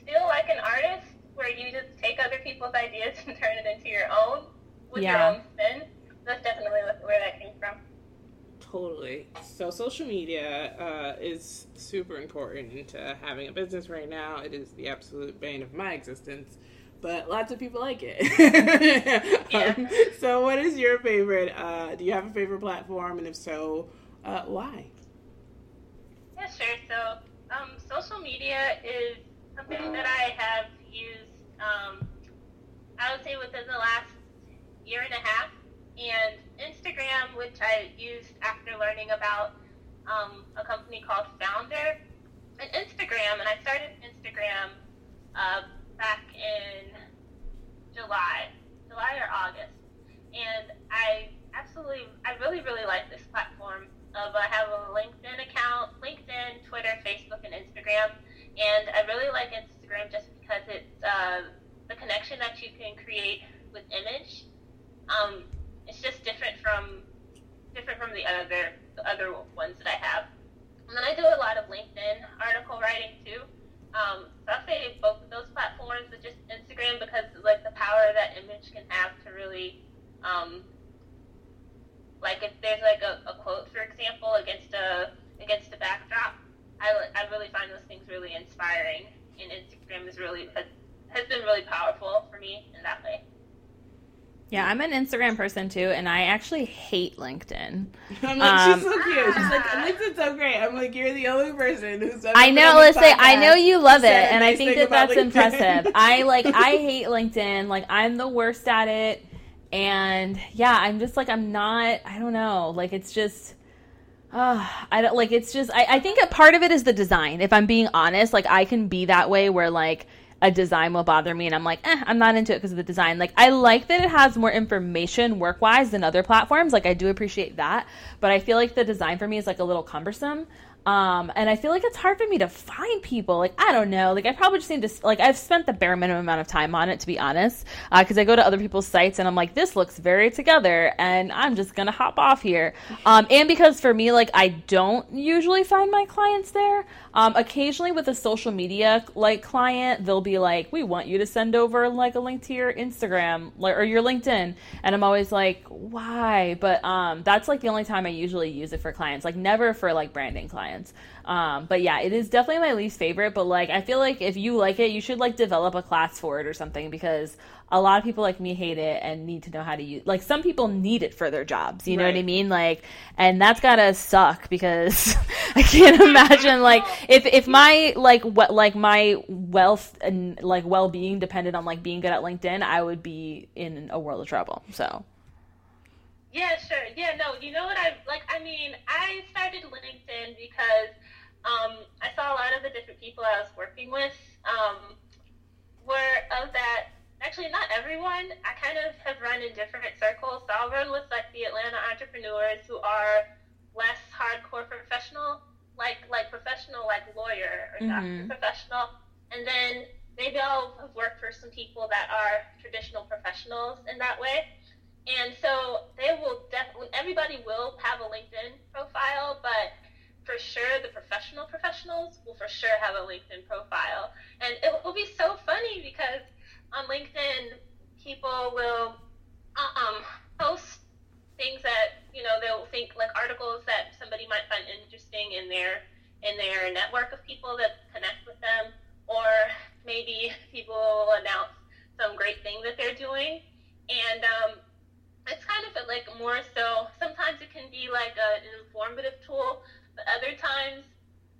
feel like an artist, where you just take other people's ideas and turn it into your own with Yeah. your own spin. That's definitely where that came from. Totally. So social media uh, is super important to having a business right now. It is the absolute bane of my existence, but lots of people like it. Yeah. Um, so, what is your favorite? Uh, do you have a favorite platform, and if so, uh, why? Yeah, sure. So, um, social media is something that I have used, um, I would say, within the last year and a half. And Instagram, which I used after learning about um, a company called Foundr. And Instagram, and I started Instagram uh, back in July, July or August. And I absolutely, I really, really like this platform. Of I have a LinkedIn account, LinkedIn, Twitter, Facebook, and Instagram. And I really like Instagram just because it's uh, the connection that you can create with image. Um, it's just different from different from the other the other ones that I have. And then I do a lot of LinkedIn article writing too. Um, so I'll say both of those platforms, but just Instagram because like the power that image can have to really, um, like if there's like a, a quote, for example, against a against a backdrop, I, I really find those things really inspiring. And Instagram is really has, has been really powerful for me in that way. Yeah, I'm an Instagram person too, and I actually hate LinkedIn. I'm like, Um, she's so cute. She's like, LinkedIn's so great. I'm like, you're the only person who's. I know, this listen, I know you love it, and I think that that's LinkedIn. impressive. I like, I hate LinkedIn. Like, I'm the worst at it, and yeah, I'm just like, I'm not. I don't know. Like, it's just. Uh, I don't like it's just I, I think a part of it is the design. If I'm being honest, like I can be that way where like a design will bother me and I'm like, eh, I'm not into it because of the design. Like I like that it has more information work wise than other platforms. Like I do appreciate that. But I feel like the design for me is like a little cumbersome. Um, and I feel like it's hard for me to find people. Like I don't know. Like I probably just need to like I've spent the bare minimum amount of time on it to be honest. Because I go to other people's sites and I'm like, this looks very together, and I'm just gonna hop off here. Um, and because for me, like I don't usually find my clients there. Um, occasionally with a social media like client, they'll be like, we want you to send over like a link to your Instagram or your LinkedIn, and I'm always like, why? But um, that's like the only time I usually use it for clients. Like never for like branding clients. Um, but yeah, it is definitely my least favorite. But like, I feel like if you like it, you should like develop a class for it or something because a lot of people like me hate it and need to know how to use. Like, some people need it for their jobs. You know what I mean? Like, and that's gotta suck because I can't imagine like if if my like what like my wealth and like well being depended on like being good at LinkedIn, I would be in a world of trouble. So. Yeah, sure. Yeah, no, you know what I like? I mean, I started LinkedIn because um, I saw a lot of the different people I was working with um, were of that. Actually, not everyone. I kind of have run in different circles. So I'll run with like the Atlanta entrepreneurs who are less hardcore professional, like like professional, like lawyer or doctor Mhm. professional, and then maybe I'll have worked for some people that are traditional professionals in that way. And so they will definitely, everybody will have a LinkedIn profile, but for sure the professional professionals will for sure have a LinkedIn profile. And it will be so funny because on LinkedIn, people will um, post things that, you know, they'll think like articles that somebody might find interesting in their in their network of people that connect with them, or maybe people will announce some great thing that they're doing. And um, it's kind of like more so sometimes it can be like a, an informative tool but other times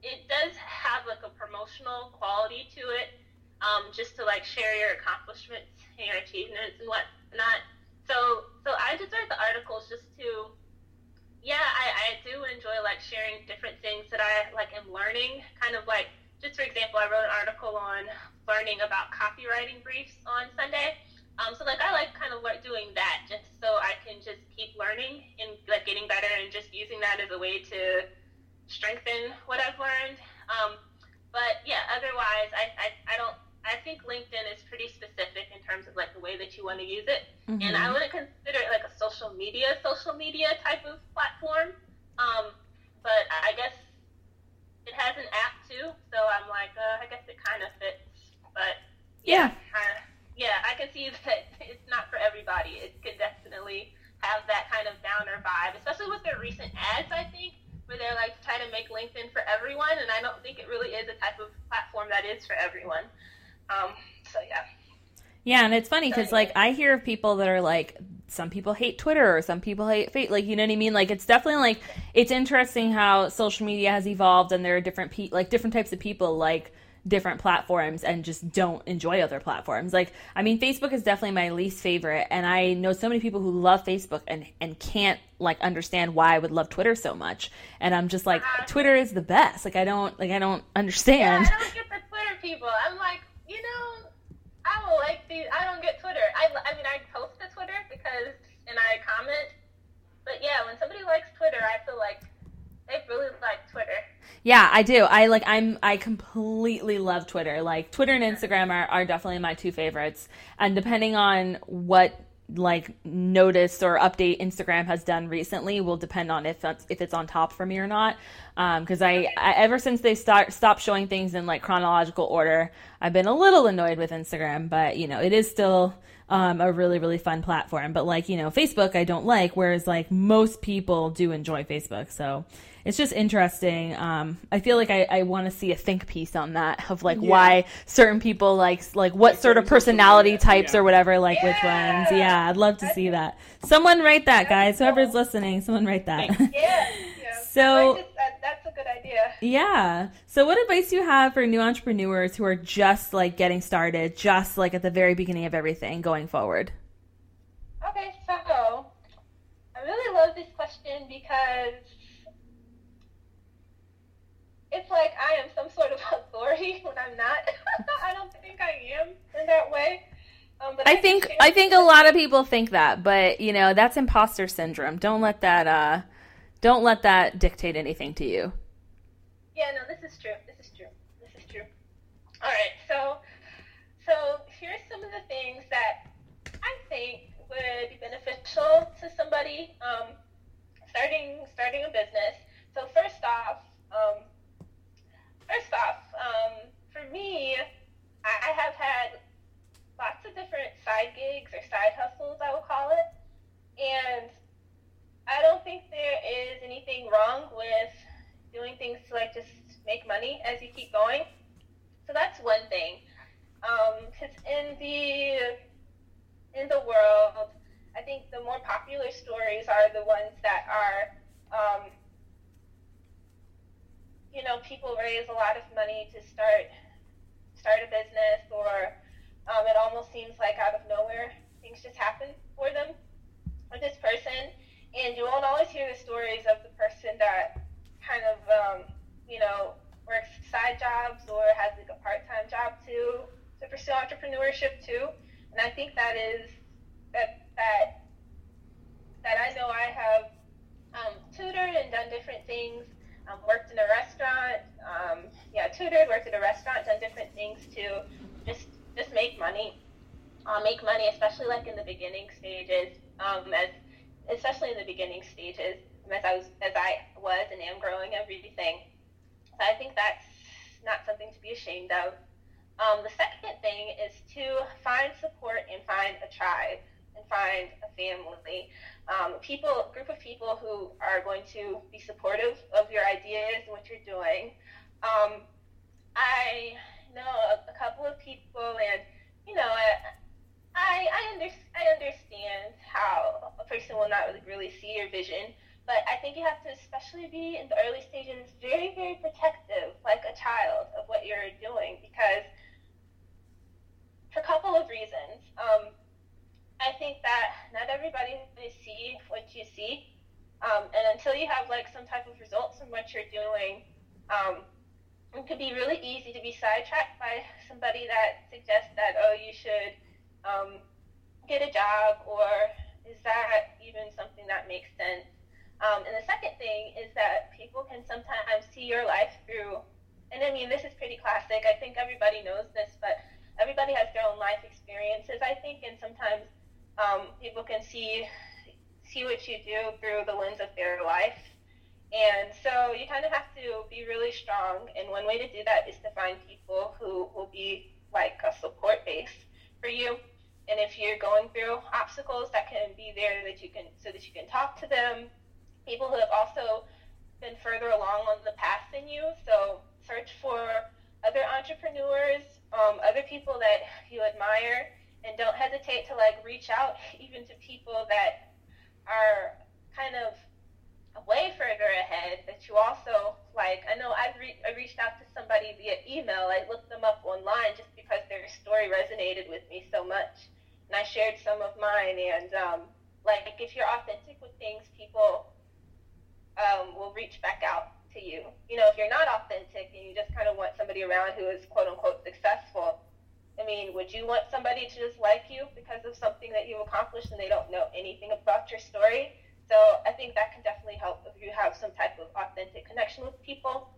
it does have like a promotional quality to it um, just to like share your accomplishments and your achievements and whatnot so so i just write the articles just to yeah i, I do enjoy like sharing different things that I like am learning, kind of like just for example, I wrote an article on learning about copywriting briefs on Sunday. Um, so like I like kind of doing that just so I can just keep learning and like getting better and just using that as a way to strengthen what I've learned. Um, but yeah, otherwise I, I, I don't I think LinkedIn is pretty specific in terms of like the way that you want to use it. Mm-hmm. And I wouldn't consider it like a social media social media type of platform. Um, but I guess it has an app too, so I'm like, uh, I guess it kind of fits. But yeah, yeah. Uh, yeah, I can see that it's not for everybody. It could definitely have that kind of downer vibe, especially with their recent ads. I think where they're like trying to make LinkedIn for everyone, and I don't think it really is a type of platform that is for everyone. Um, so yeah. Yeah, and it's funny because like I hear of people that are like, some people hate Twitter or some people hate Fate. Like, you know what I mean? Like, it's definitely like it's interesting how social media has evolved, and there are different pe- like different types of people like different platforms and just don't enjoy other platforms. Like, I mean, Facebook is definitely my least favorite, and I know so many people who love Facebook and and can't like understand why I would love Twitter so much. And I'm just like, uh, Twitter is the best. Like, I don't like I don't understand. Yeah, I don't get the Twitter people. I'm like, you know, I don't like these. I don't get Twitter. I, I mean, I post to Twitter because, and I comment. But yeah, when somebody likes Twitter, I feel like they really like Twitter. Yeah, I do. I like. I'm. I completely love Twitter. Like Twitter and Instagram are, are definitely my two favorites. And depending on what like notice or update Instagram has done recently will depend on if that's, if it's on top for me or not. Because um, I, I, ever since they start stopped showing things in like chronological order, I've been a little annoyed with Instagram. But you know, it is still um, a really really fun platform. But like you know, Facebook I don't like, whereas like most people do enjoy Facebook. So it's just interesting. Um, I feel like I, I want to see a think piece on that of like yeah. why certain people like like what like sort of personality types yeah. or whatever like yeah. which ones. Yeah, I'd love to see that. Someone write that, guys. Whoever's listening, someone write that. Yeah. So just, that's a good idea. Yeah. So what advice do you have for new entrepreneurs who are just like getting started, just like at the very beginning of everything going forward? Okay, so I really love this question because it's like I am some sort of authority when I'm not. I don't think I am in that way. Um, I, I think I think a lot of people think that, but you know that's imposter syndrome. Don't let that uh, don't let that dictate anything to you. Yeah, no, this is true. This is true. This is true. All right, so so here's some of the things that I think would be beneficial to somebody um, starting starting a business. So first off, um, First off, um, for me, I have had lots of different side gigs or side hustles, I would call it. And I don't think there is anything wrong with doing things to like just make money as you keep going. So that's one thing. Because um, in the in the world, I think the more popular stories are the ones that are um, you know, people raise a lot of money to start start a business, or um, it almost seems like out of nowhere things just happen for them with this person, and you won't always hear the stories of the person that kind of um, you know works side jobs or has like a part time job too to pursue entrepreneurship too, and I think that is that that that I know I have um, tutored and done different things um, worked in a restaurant. Um, yeah, tutored, worked at a restaurant, done different things to just just make money. Uh, make money, especially like in the beginning stages, um, as especially in the beginning stages, as I was as I was and am growing everything. So I think that's not something to be ashamed of. Um, the second thing is to find support and find a tribe and find a family um, people, group of people who are going to be supportive of your ideas and what you're doing. Um, I know a, a, couple of people, and you know, I I, under, I understand how a person will not really, really see your vision, but I think you have to, especially be in the early stages, very very protective, like a child, of what you're doing, because for a couple of reasons. Um, I think that not everybody will see what you see. Um, and until you have like some type of results from what you're doing, Um, it could be really easy to be sidetracked by somebody that suggests that, oh, you should um, get a job, or is that even something that makes sense? Um, and the second thing is that people can sometimes see your life through, and I mean, this is pretty classic. I think everybody knows this, but everybody has their own life experiences, I think, and sometimes um, people can see see what you do through the lens of their life. And so you kind of have to be really strong. And one way to do that is to find people who will be like a support base for you. And if you're going through obstacles, that can be there that you can so that you can talk to them. People who have also been further along on the path than you. So search for other entrepreneurs, um, other people that you admire, and don't hesitate to like reach out even to people that are kind of way further ahead that you also like i know I've re- i reached out to somebody via email i looked them up online just because their story resonated with me so much and i shared some of mine and um, like if you're authentic with things people um, will reach back out to you you know if you're not authentic and you just kind of want somebody around who is quote unquote successful I mean, would you want somebody to just like you because of something that you've accomplished and they don't know anything about your story? So I think that can definitely help if you have some type of authentic connection with people.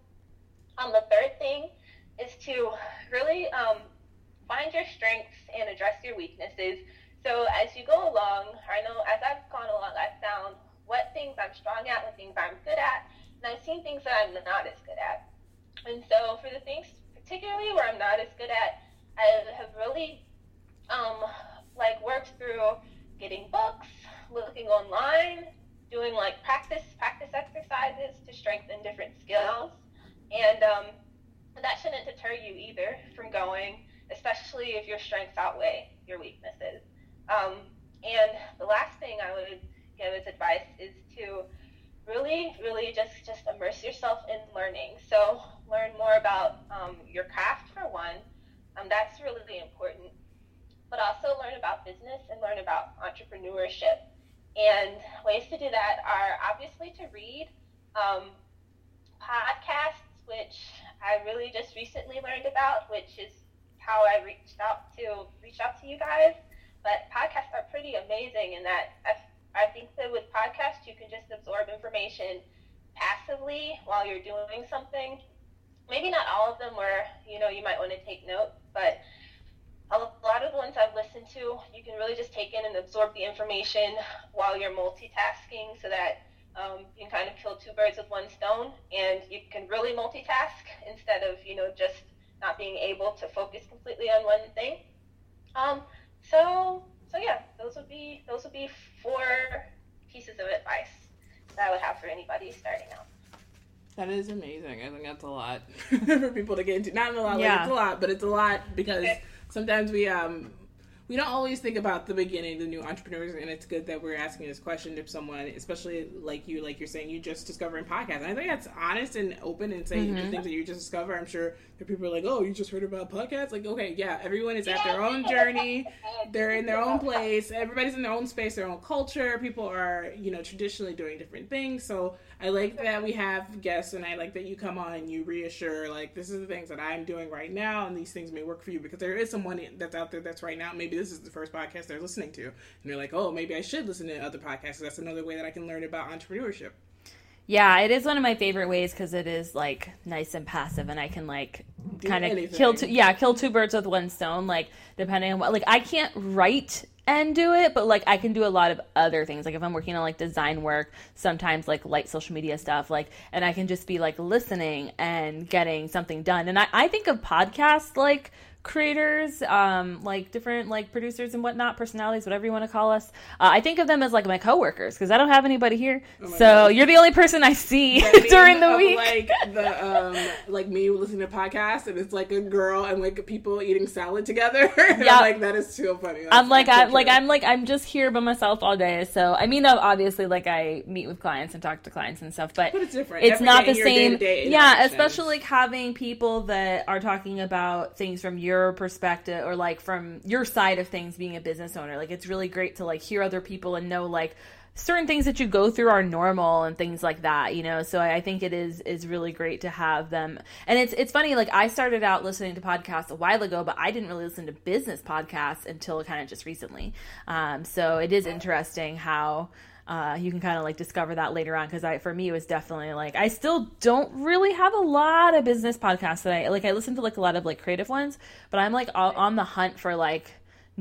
Um, the third thing is to really um, find your strengths and address your weaknesses. So as you go along, I know as I've gone along, I've found what things I'm strong at, what things I'm good at, and I've seen things that I'm not as good at. And so for the things particularly where I'm not as good at, I have really um, like worked through getting books, looking online, doing like practice practice exercises to strengthen different skills, and um, that shouldn't deter you either from going, especially if your strengths outweigh your weaknesses. Um, and the last thing I would give as advice is to really, really just just immerse yourself in learning. So learn more about um, your craft for one um, that's really important. But also learn about business and learn about entrepreneurship. And ways to do that are obviously to read um, podcasts, which I really just recently learned about, which is how I reached out to reach out to you guys. But podcasts are pretty amazing in that I, I think that with podcasts you can just absorb information passively while you're doing something maybe not all of them where you know you might want to take notes, but a lot of the ones I've listened to, you can really just take in and absorb the information while you're multitasking, so that um, you can kind of kill two birds with one stone, and you can really multitask instead of you know just not being able to focus completely on one thing. Um, so so yeah, those would be those would be four pieces of advice that I would have for anybody starting out. That is amazing. I think that's a lot for people to get into. Not a lot, yeah. like it's a lot, but it's a lot because sometimes we um we don't always think about the beginning, the new entrepreneurs, and it's good that we're asking this question to someone, especially like you, like you're saying, you just discovering podcasts. And I think that's honest and open and saying mm-hmm. the things that you just discover. I'm sure there people are like, oh, you just heard about podcasts? Like, okay, yeah, everyone is at their own journey. They're in their own place. Everybody's in their own space, their own culture. People are, you know, traditionally doing different things. So I like that we have guests, and I like that you come on and you reassure, like, this is the things that I'm doing right now, and these things may work for you because there is someone that's out there that's right now. Maybe this is the first podcast they're listening to, and they're like, oh, maybe I should listen to other podcasts. That's another way that I can learn about entrepreneurship. Yeah, it is one of my favorite ways because it is like nice and passive, and I can like kind of kill two. Yeah, kill two birds with one stone. Like depending on what, like I can't write and do it, but like I can do a lot of other things. Like if I'm working on like design work, sometimes like light social media stuff, like, and I can just be like listening and getting something done. And I, I think of podcasts like creators, um, like different like producers and whatnot, personalities, whatever you want to call us. Uh, I think of them as like my coworkers because I don't have anybody here, oh so God. you're the only person I see during the week. Like the um, like me listening to podcasts and it's like a girl and like people eating salad together. Yeah, like that is too funny. That's I'm like I'm like I'm like I'm just here by myself all day. So I mean, obviously, like I meet with clients and talk to clients and stuff, but, but it's different. It's Every not the same. Yeah, especially like having people that are talking about things from your your perspective or like from your side of things being a business owner. Like it's really great to like hear other people and know like certain things that you go through are normal and things like that you know so I, think it is is really great to have them and it's it's funny like i started out listening to podcasts a while ago but i didn't really listen to business podcasts until kind of just recently um, so it is interesting how uh, you can kind of like discover that later on because I, for me, it was definitely like I still don't really have a lot of business podcasts that I like. I listen to like a lot of like creative ones, but I'm like on the hunt for like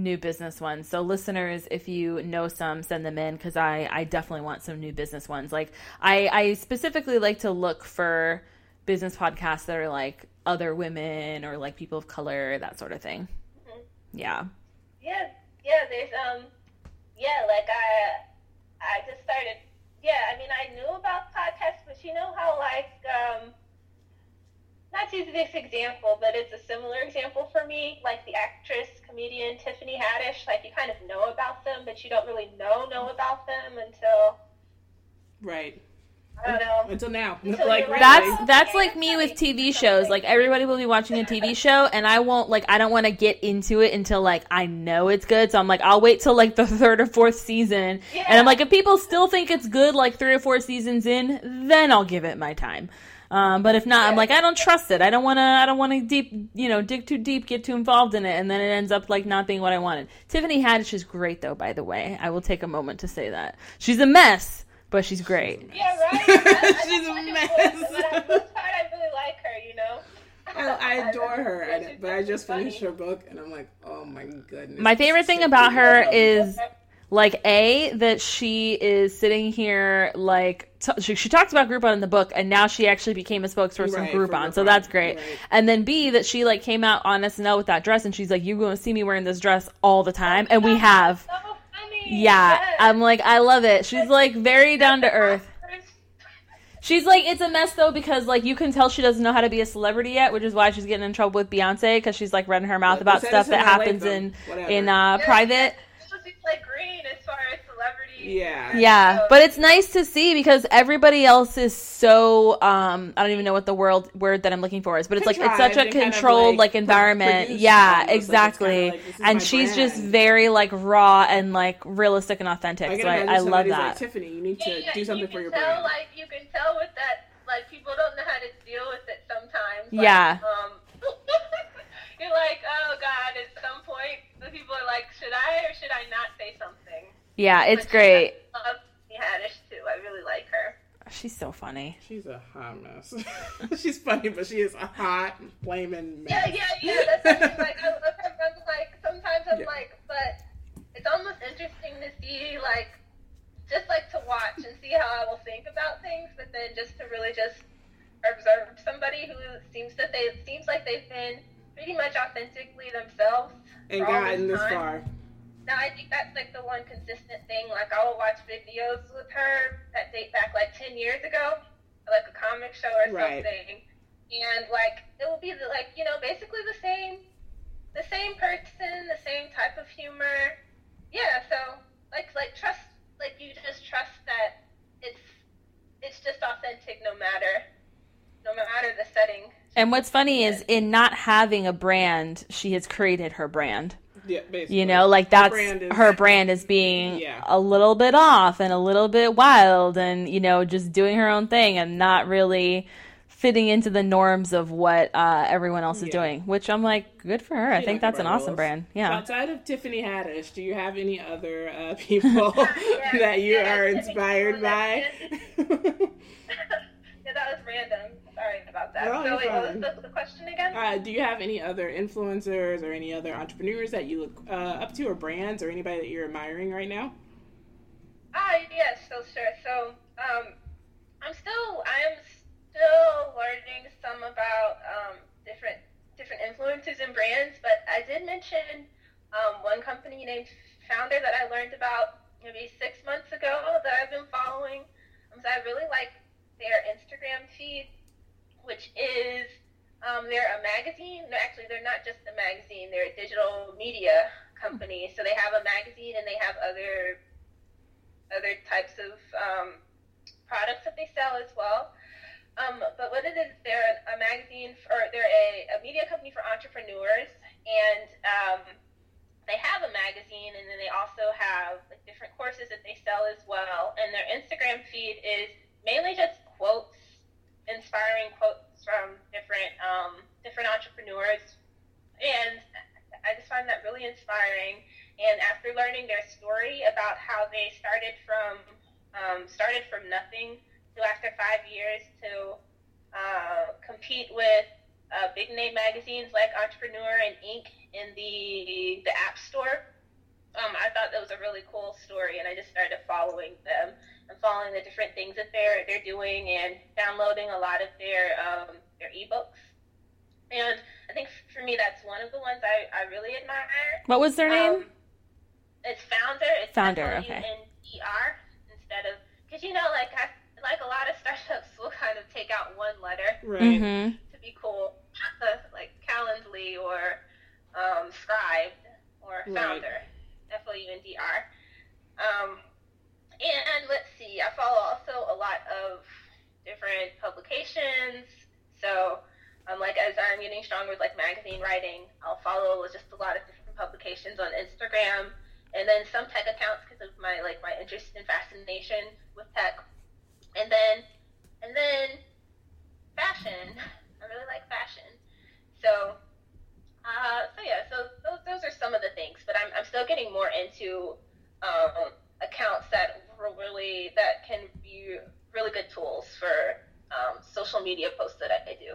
new business ones. So listeners, if you know some, send them in because I I definitely want some new business ones. Like I I specifically like to look for business podcasts that are like other women or like people of color, that sort of thing. Mm-hmm. Yeah. Yeah, yeah. There's um, yeah. Like I I just started. Yeah, I mean I knew about podcasts, but you know how like um not to use this example, but it's a similar example for me. Like the actress, comedian Tiffany Haddish, like you kind of know about them, but you don't really know know about them until right. I don't know. Until now, until like that's that's like me with TV shows. Like everybody will be watching a TV show, and I won't like I don't want to get into it until like I know it's good. So I'm like I'll wait till like the third or fourth season, yeah. and I'm like if people still think it's good, like three or four seasons in, then I'll give it my time. Um, but if not, I'm like, I don't trust it. I don't want to. I don't want to deep, you know, dig too deep, get too involved in it, and then it ends up like not being what I wanted. Tiffany Haddish is great, though. By the way, I will take a moment to say that she's a mess, but she's great. Yeah, right. I, she's a mess. But I really like her. You know. I, I adore her, and, but I just finished her book, and I'm like, oh my goodness. My favorite thing about her is like a that she is sitting here like t- she, she talks about Groupon in the book, and now she actually became a spokesperson right, for Groupon, so that's great. Right. And then B that she like came out on SNL with that dress, and she's like, "You're going to see me wearing this dress all the time," and we have. yeah, yes. I'm like, I love it. She's like very down to earth. She's like, it's a mess though because like you can tell she doesn't know how to be a celebrity yet, which is why she's getting in trouble with Beyonce because she's like running her mouth about stuff that happens in in uh, private like green as far as celebrity. Yeah. Yeah, so. but it's nice to see because everybody else is so um I don't even know what the world word that I'm looking for is, but it's like it's such a controlled like, like, environment. Yeah, exactly. Like, and she's brand. just very like raw and like realistic and authentic. I so I, I love that. Like, Tiffany, you need to yeah, yeah, do something for your tell, brand. Like you can tell with that like people don't know how to deal with it sometimes. Like, yeah. Um, you're like, oh god, at some point the people are like, should I or should I not say something? Yeah, it's but great. I love Haddish too. I really like her. She's so funny. She's a hot mess. She's funny, but she is a hot, flaming mess. Yeah, yeah, yeah. That's what like. I love her. I'm like, sometimes I'm yeah. like, but it's almost interesting to see, like, just like to watch and see how I will think about things, but then just to really just observe somebody who seems that they seems like they've been pretty much authentically themselves. And gotten this time. far. Now I think that's like the one consistent thing. Like I will watch videos with her that date back like ten years ago, like a comic show or right. something, and like it will be the, like you know basically the same, the same person, the same type of humor. Yeah, so like like trust like you just trust that it's it's just authentic no matter no matter the setting and what's funny is in not having a brand, she has created her brand. Yeah, basically. You know, like that's her brand is, her brand is being yeah. a little bit off and a little bit wild and, you know, just doing her own thing and not really fitting into the norms of what uh, everyone else is yeah. doing, which I'm like, good for her. She I think that's an awesome rules. brand. Yeah. outside of Tiffany Haddish, do you have any other uh, people yeah, that you are inspired by? yeah, that was random. Sorry about that. No, so wait, what was the, the, question again? Uh, do you have any other influencers or any other entrepreneurs that you look uh, up to, or brands, or anybody that you're admiring right now? Ah, yes, so sure. So, um, I'm still, I am still learning some about um, different different influences and brands, but I did mention um, one company named Foundr that I learned about maybe six months ago that I've been following. Um, so I really like their Instagram feed which is um, they're a magazine. No, actually, they're not just a magazine. They're a digital media company. Hmm. So they have a magazine and they have other other types of um, products that they sell as well. Um, but what it is, they're a magazine for, or they're a, a media company for entrepreneurs, and um, they have a magazine, and then they also have like different courses that they sell as well. And their Instagram feed is mainly just quotes inspiring quotes from different um, different entrepreneurs, and I just find that really inspiring. And after learning their story about how they started from um, started from nothing to after five years to uh, compete with uh, big name magazines like Entrepreneur and Inc. in the the App Store. Um, I thought that was a really cool story, and I just started following them and following the different things that they're they're doing and downloading a lot of their um, their ebooks. And I think for me, that's one of the ones I, I really admire. What was their name? Um, it's Foundr. It's Foundr, okay. F-O-U-N-D-R instead of because you know like I, like a lot of startups will kind of take out one letter Right. Mm-hmm. to be cool, like Calendly or um, Scribd or Right. Foundr, F O U N D R. Um, and let's see, I follow also a lot of different publications. So, um, like as I'm getting stronger with like magazine writing, I'll follow just a lot of different publications on Instagram, and then some tech accounts because of my like my interest and fascination with tech, and then and then fashion. I really like fashion. So, uh, so yeah, so those, those are some of the things, but I'm, I'm still getting more into um, accounts that were really that can be really good tools for um, social media posts that I, I do.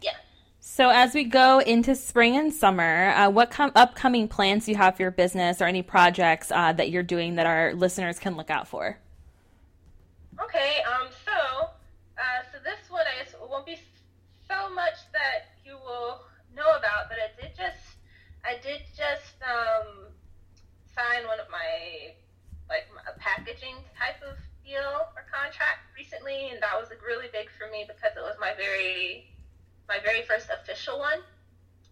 Yeah. So as we go into spring and summer, uh, what com- upcoming plans do you have for your business or any projects uh, that you're doing that our listeners can look out for? Okay, um, so, uh, so this one I guess won't be so much that you will know about, but I did just, I did just, um, sign one of my, like, a packaging type of deal or contract recently, and that was like really big for me because it was my very, my very first official one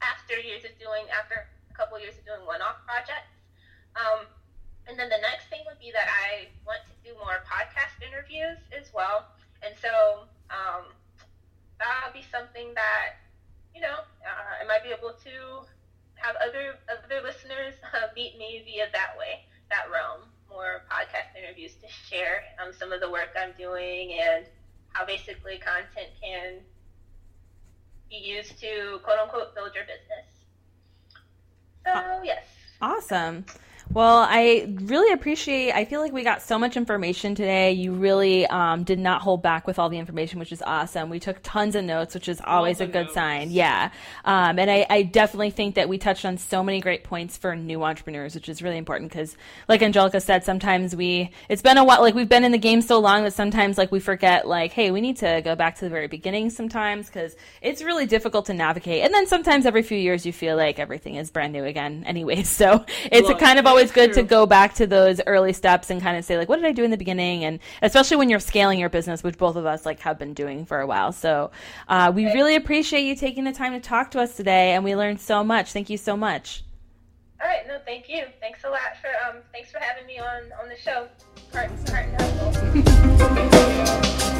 after years of doing, after a couple years of doing one-off projects. Um, and then the next thing would be that I want to do more podcast interviews as well. And so um, that would be something that, you know, uh, I might be able to have other other listeners uh, meet me via that way, that realm. More podcast interviews to share um, some of the work I'm doing and how basically content can be used to quote unquote build your business. So, yes. Awesome. Well, I really appreciate. I feel like we got so much information today. You really um, did not hold back with all the information, which is awesome. We took tons of notes, which is always a good notes. sign. Yeah, um, and I, I definitely think that we touched on so many great points for new entrepreneurs, which is really important because, like Angelica said, sometimes we it's been a while. Like we've been in the game so long that sometimes like we forget. Like, hey, we need to go back to the very beginning sometimes because it's really difficult to navigate. And then sometimes every few years you feel like everything is brand new again, anyway. So it's Well, a kind of always good to go back to those early steps and kind of say like what did i do in the beginning? And especially when you're scaling your business which both of us like have been doing for a while. So uh, we really appreciate you taking the time to talk to us today and we learned so much. Thank you so much. All right, no, thank you. Thanks a lot for um, thanks for having me on on the show. Part, part.